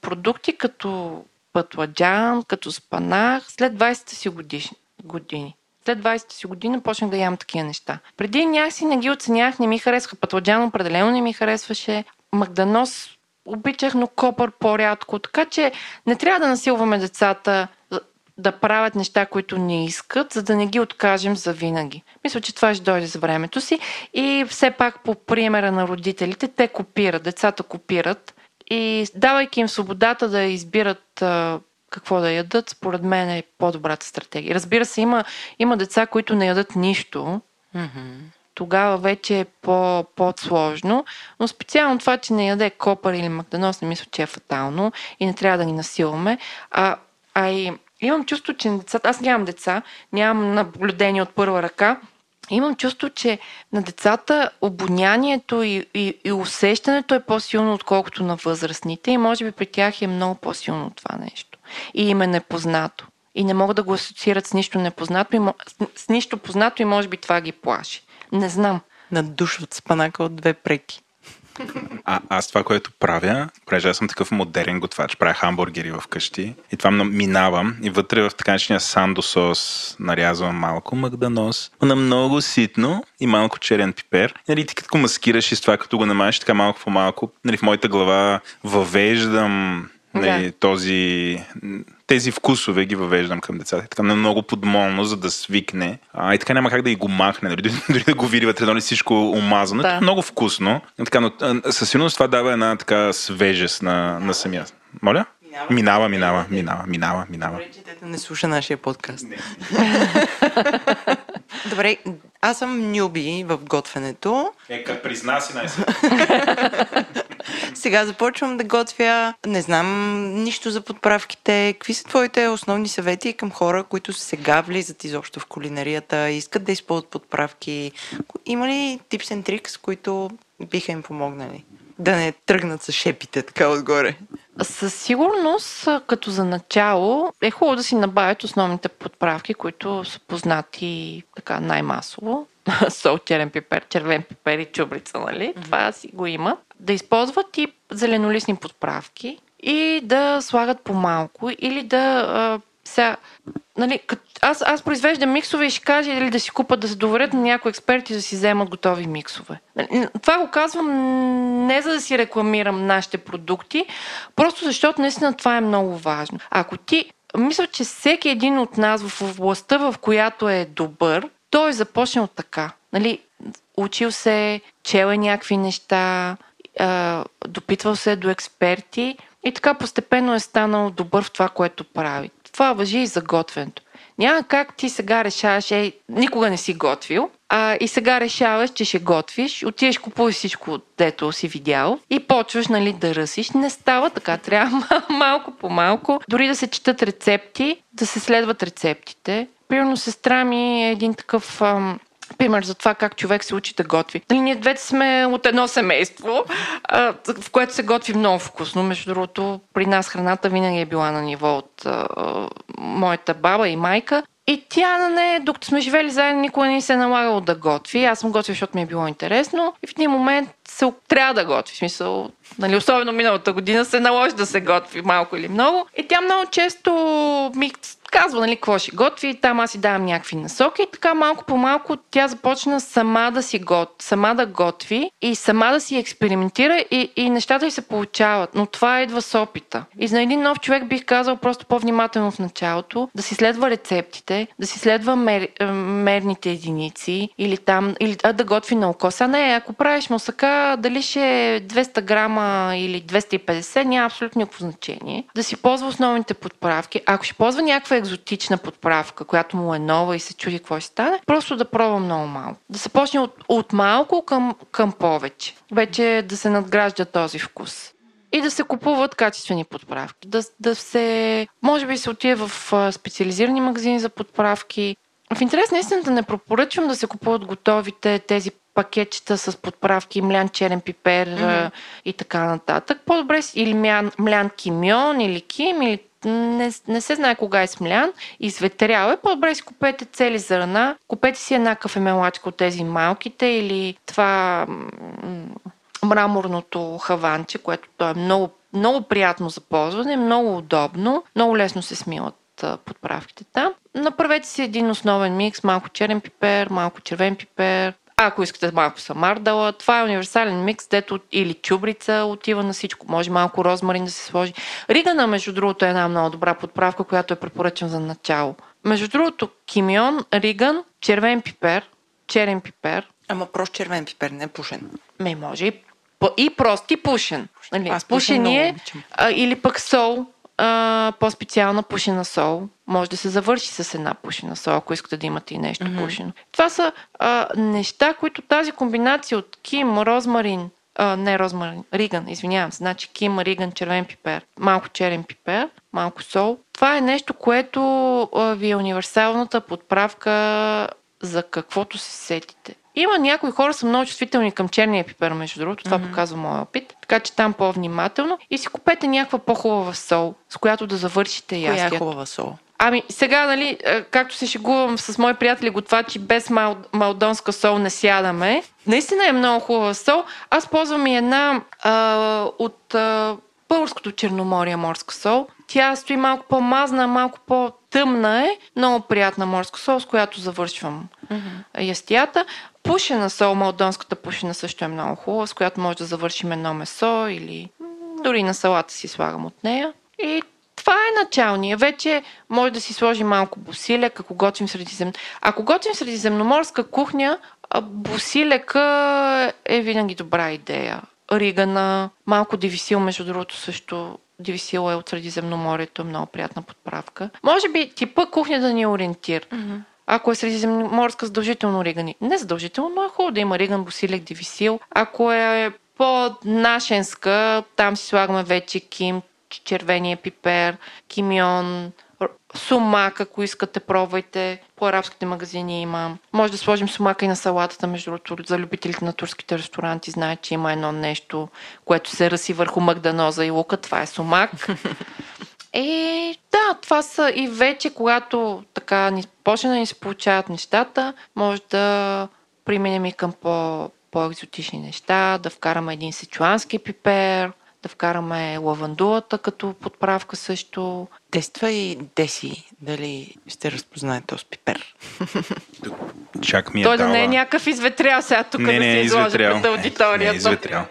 продукти като пътладжан, като спанах след 20-та си годиш, години. След 20-та си година почнах да ям такива неща. Преди някакси не ги оценях, не ми харесва Пътладжан определено не ми харесваше. Магданос обичах, но копър по-рядко. Така че не трябва да насилваме децата да правят неща, които не искат, за да не ги откажем за винаги. Мисля, че това ще дойде за времето си. И все пак по примера на родителите, те копират, децата копират. И давайки им свободата да избират какво да ядат, според мен е по-добрата стратегия. Разбира се, има, има деца, които не ядат нищо. Mm-hmm. Тогава вече е по, по-сложно, но специално това, че не яде копър или макданос, не мисля, че е фатално и не трябва да ни насилваме. А, а и имам чувство, че децата, аз нямам деца, нямам наблюдение от първа ръка, имам чувство, че на децата обонянието и, и, и усещането е по-силно, отколкото на възрастните и може би при тях е много по-силно това нещо. И им е непознато. И не могат да го асоциират с нищо непознато, и, с нищо познато и може би това ги плаши. Не знам. Надушват спанака от две преки. А, аз това, което правя, понеже аз съм такъв модерен готвач, правя хамбургери вкъщи и това минавам и вътре в така начиния сандо сос нарязвам малко магданос, на много ситно и малко черен пипер. Нали, ти като маскираш и с това, като го намажеш така малко по малко, нали, в моята глава въвеждам нали, да. този тези вкусове ги въвеждам към децата. Така много подмолно, за да свикне. А, и така няма как да и го махне, дори, дори да го види вътре, нали всичко омазано. Да. Е много вкусно. Така, но със сигурност това дава една така свежест на, на самия. Моля? Минава, минава, минава, минава, минава. Добре, че не слуша нашия подкаст. Добре, аз съм нюби в готвенето. Е, призна си най Сега започвам да готвя. Не знам нищо за подправките. Какви са твоите основни съвети към хора, които сега влизат изобщо в кулинарията, искат да използват подправки? Има ли tips and tricks, които биха им помогнали? Да не тръгнат с шепите така отгоре. Със сигурност, като за начало, е хубаво да си набавят основните подправки, които са познати така най-масово. Сол, черен пипер, червен пипер и чубрица, нали? Mm-hmm. Това си го има. Да използват и зеленолистни подправки и да слагат по-малко или да а, сега, нали, аз, аз произвеждам миксове и ще кажа или да си купат да се доверят на някои експерти да си вземат готови миксове. Нали, това го казвам не за да си рекламирам нашите продукти, просто защото наистина това е много важно. Ако ти мисля, че всеки един от нас в областта, в която е добър, той е започнал така. Нали, учил се, чел е някакви неща, допитвал се до експерти и така постепенно е станал добър в това, което прави. Това въжи и за готвенето. Няма как ти сега решаваш, ей, никога не си готвил, а и сега решаваш, че ще готвиш, отидеш, купуваш всичко, дето си видял и почваш, нали, да ръсиш. Не става така, трябва малко по малко, дори да се четат рецепти, да се следват рецептите. Примерно сестра ми е един такъв ам, пример за това как човек се учи да готви. Нали, ние двете сме от едно семейство, в което се готви много вкусно. Между другото, при нас храната винаги е била на ниво от моята баба и майка. И тя на нея, докато сме живели заедно, никога не се е налагало да готви. Аз съм готвила, защото ми е било интересно. И в един момент се, трябва да готви. В смисъл, нали, особено миналата година се наложи да се готви малко или много. И тя много често ми казва, нали, какво ще готви, там аз си давам някакви насоки и така малко по малко тя започна сама да си гот, сама да готви и сама да си експериментира и, и нещата й се получават. Но това идва с опита. И за един нов човек бих казал просто по-внимателно в началото, да си следва рецептите, да си следва мер, е, мерните единици или там, или а, да готви на око. Сега не, ако правиш мусака, дали ще е 200 грама или 250, няма абсолютно никакво значение. Да си ползва основните подправки. Ако ще ползва някаква екзотична подправка, която му е нова и се чуди какво ще стане, просто да пробва много малко. Да се почне от, от малко към, към повече. Вече да се надгражда този вкус и да се купуват качествени подправки. Да, да се, може би се отиде в специализирани магазини за подправки. В интерес наистина да не пропоръчвам да се купуват готовите тези пакетчета с подправки, млян черен пипер mm-hmm. и така нататък. По-добре или млян, млян кимион или ким или не, не се знае кога е смлян, изветрял е, по-добре си купете цели зърна, купете си една кафемелачка от тези малките или това мраморното хаванче, което то е много, много приятно за ползване, много удобно, много лесно се смилат подправките там. Направете си един основен микс, малко черен пипер, малко червен пипер, ако искате малко самардала, това е универсален микс, дето или чубрица отива на всичко. Може малко розмарин да се сложи. Ригана, между другото, е една много добра подправка, която е препоръчам за начало. Между другото, кимион, риган, червен пипер, черен пипер. Ама прост червен пипер, не пушен. Ме може и, и прост и пушен. Нали, Аз пушен е, а, или пък сол, а, по-специална пушена сол. Може да се завърши с една пушена сол, ако искате да имате и нещо mm-hmm. пушено. Това са а, неща, които тази комбинация от ким, розмарин, а, не розмарин, риган, извинявам се, значи ким, риган, червен пипер, малко черен пипер, малко сол. Това е нещо, което а, ви е универсалната подправка за каквото се сетите. Има някои хора са много чувствителни към черния пипер, между другото. Това mm-hmm. показва моят опит. Така че там по-внимателно. И си купете някаква по-хубава сол, с която да завършите ястието. Коя е хубава сол? Ами, сега, нали, както се шегувам с мои приятели готвачи, без мал, малдонска сол не сядаме. Наистина е много хубава сол. Аз ползвам и една а, от а, българското черноморие морска сол. Тя стои малко по-мазна, малко по-тъмна е. Много приятна морска сол, с която завършвам mm-hmm. ястията. Пушена сол, малдонската пушена също е много хубава, с която може да завършим едно месо или дори на салата си слагам от нея. И това е началния. Вече може да си сложи малко босилек, ако готвим средизем... Ако готвим средиземноморска кухня, босилека е винаги добра идея. Ригана, малко дивисил, между другото също дивисил е от Средиземноморието, е много приятна подправка. Може би типа кухня да ни ориентира. Mm-hmm. Ако е средиземноморска, задължително ригани. Не задължително, но е хубаво да има риган, босилек, дивисил. Ако е по-нашенска, там си слагаме вече ким, червения пипер, кимион, сумак, ако искате, пробвайте. По арабските магазини има. Може да сложим сумака и на салатата, между другото, за любителите на турските ресторанти. Знаят, че има едно нещо, което се раси върху магданоза и лука. Това е сумак. Е, да, това са и вече, когато така ни почне да ни се получават нещата, може да преминем и към по, по-екзотични неща, да вкараме един сечуански пипер, да вкараме лавандулата като подправка също. Тества и Деси, дали ще разпознае този пипер. Чак ми е Той дала... да не е някакъв изветрял сега тук не, да се изложи пред аудиторията. Не е изветрял.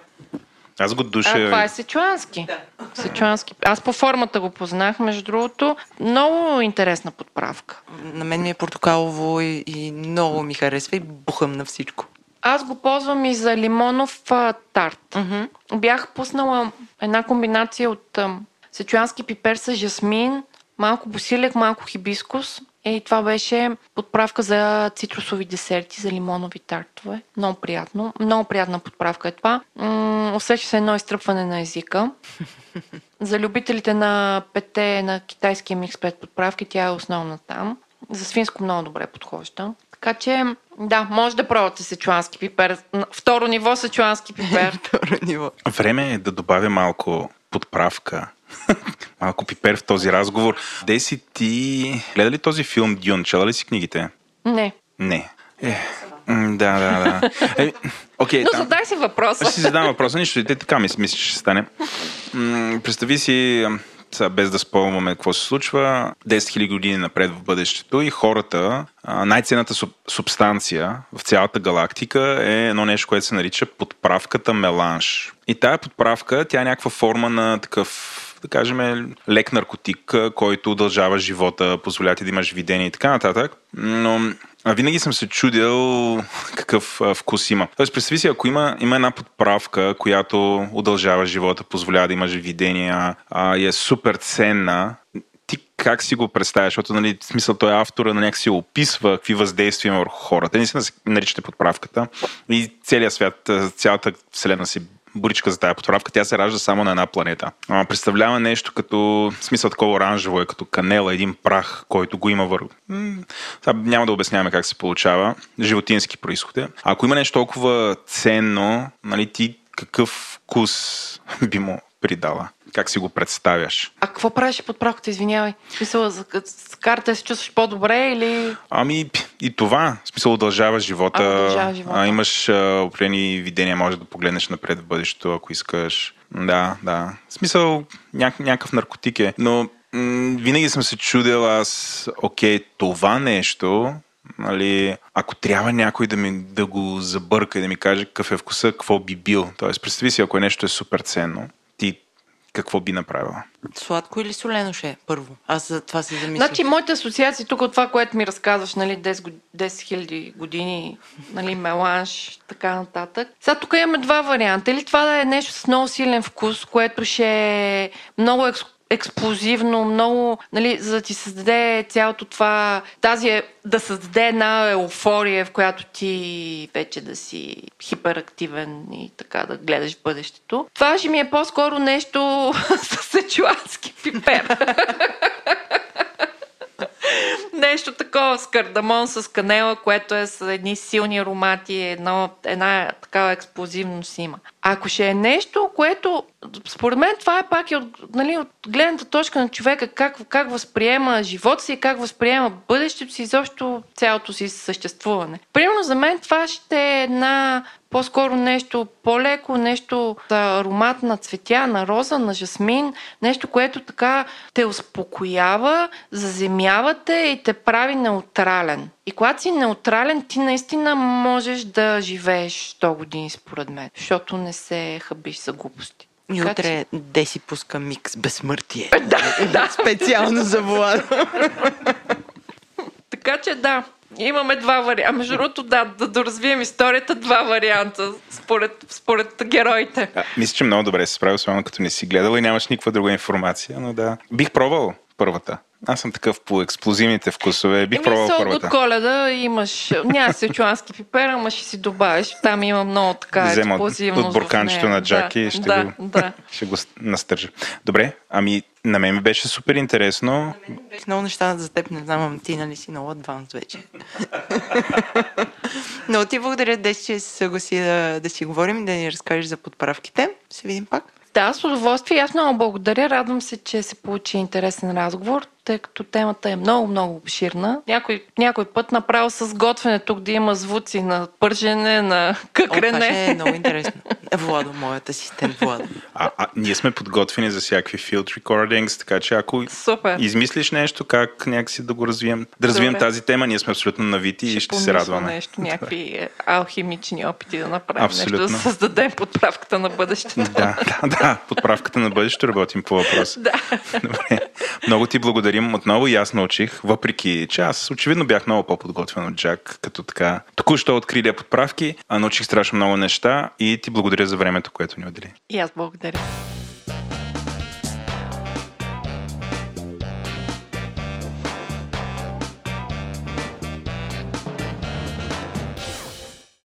Аз го душа. А, това е сечуански. Да. Сечуански. Аз по формата го познах, между другото. Много интересна подправка. На мен ми е портокалово и, и много ми харесва и бухам на всичко. Аз го ползвам и за лимонов а, тарт. Mm-hmm. Бях пуснала една комбинация от а, сечуански пипер с жасмин, малко босилек, малко хибискус и това беше подправка за цитрусови десерти, за лимонови тартове. Много приятно. Много приятна подправка е това. М- усеща се едно изтръпване на езика. за любителите на пете на китайския микс пет подправки, тя е основна там. За свинско много добре подхожда. Така че, да, може да пробвате сечуански пипер. Второ ниво сечуански пипер. Второ ниво. Време е да добавя малко подправка Малко пипер в този разговор. Деси, ти гледа ли този филм Дюн? Чела ли си книгите? Не. Не. Е, да, да, да. Е, окей, Okay, Но там... задай си въпроса. Аз си задам въпроса, нищо и те така мисля, мисля, че ще стане. М- представи си, сега без да спомняме какво се случва, 10 000 години напред в бъдещето и хората, най-ценната суб, субстанция в цялата галактика е едно нещо, което се нарича подправката меланж. И тая подправка, тя е някаква форма на такъв да кажем, лек наркотик, който удължава живота, позволява ти да имаш видение и така нататък. Но винаги съм се чудил какъв вкус има. Тоест, представи си, ако има, има една подправка, която удължава живота, позволява да имаш видения и е супер ценна, ти как си го представяш? Защото, нали, в смисъл, той автора на някакси описва какви въздействия има върху хората. Не си наричате подправката. И целият свят, цялата вселена си буричка за тази подправка, тя се ражда само на една планета. А, представлява нещо като, в смисъл такова оранжево е, като канела, един прах, който го има върху. Няма да обясняваме как се получава. Животински происход е. Ако има нещо толкова ценно, нали, ти какъв вкус би му придала? Как си го представяш? А какво правиш под правката, извинявай? В смисъл, с карта се чувстваш по-добре или... Ами и това. В смисъл, удължава живота. А, удължава живота. А, имаш а, определени видения, може да погледнеш напред в бъдещето, ако искаш. Да, да. В смисъл, няк- някакъв наркотик е. Но м- винаги съм се чудил аз, окей, това нещо Нали, ако трябва някой да, ми, да го забърка и да ми каже какъв е вкуса, какво би бил. Тоест, представи си, ако нещо е супер ценно, ти какво би направила? Сладко или солено ще е, първо? Аз за това си замислям. Значи, моите асоциации тук от това, което ми разказваш, нали, 10, 10 000 години, нали, меланж, така нататък. Сега тук имаме два варианта. Или това да е нещо с много силен вкус, което ще е много ексклюзивно експлозивно, много, нали, за да ти създаде цялото това, тази е, да създаде една еуфория, в която ти вече да си хиперактивен и така да гледаш бъдещето. Това ще ми е по-скоро нещо с сечуански пипер. Нещо такова с кардамон, с канела, което е с едни силни аромати, едно, една такава експлозивност има. Ако ще е нещо, което според мен това е пак и от, нали, от гледната точка на човека, как, как възприема живота си, как възприема бъдещето си, изобщо цялото си съществуване. Примерно за мен това ще е една по-скоро нещо по-леко, нещо аромат на цветя, на роза, на жасмин, нещо, което така те успокоява, заземява те и те прави неутрален. И когато си неутрален, ти наистина можеш да живееш 100 години, според мен, защото не се хъбиш за глупости. И утре. Деси пуска микс безсмъртие. да, да. Специално за Влада. така че да, Имаме два варианта. Между другото, да, да доразвием историята, два варианта, според, според героите. А, мисля, че много добре се справил, особено като не си гледал и нямаш никаква друга информация, но да. Бих пробвал първата. Аз съм такъв по експлозивните вкусове. Бих пробвал първата. от коледа имаш, няма сечуански пипер, ама ще си добавиш. Там има много така Взема експлозивност. от бурканчето на Джаки да, ще, да, го, да. ще го настържа. Добре, ами на мен ми беше супер интересно. Беше много неща за теб, не знам, ти нали си много адванс вече. Но ти благодаря, Деси, че се съгласи да, да си говорим и да ни разкажеш за подправките. Се видим пак. Да, с удоволствие. Аз много благодаря. Радвам се, че се получи интересен разговор тъй като темата е много, много обширна. Някой, някой път направо с готвене тук да има звуци на пържене, на къкрене. О, това ще е много интересно. Владо, моят асистент Владо. А, а ние сме подготвени за всякакви field recordings, така че ако Супер. измислиш нещо, как някакси да го развием, да развием Добре. тази тема, ние сме абсолютно навити ще и ще се радваме. нещо, някакви алхимични опити да направим абсолютно. нещо, да създадем подправката на бъдещето. Да, да, да, подправката на бъдещето работим по въпроса. Да. Добре. Много ти благодаря благодарим отново и аз научих, въпреки че аз очевидно бях много по-подготвен от Джак, като така току-що открили подправки, а научих страшно много неща и ти благодаря за времето, което ни отдели. И аз благодаря.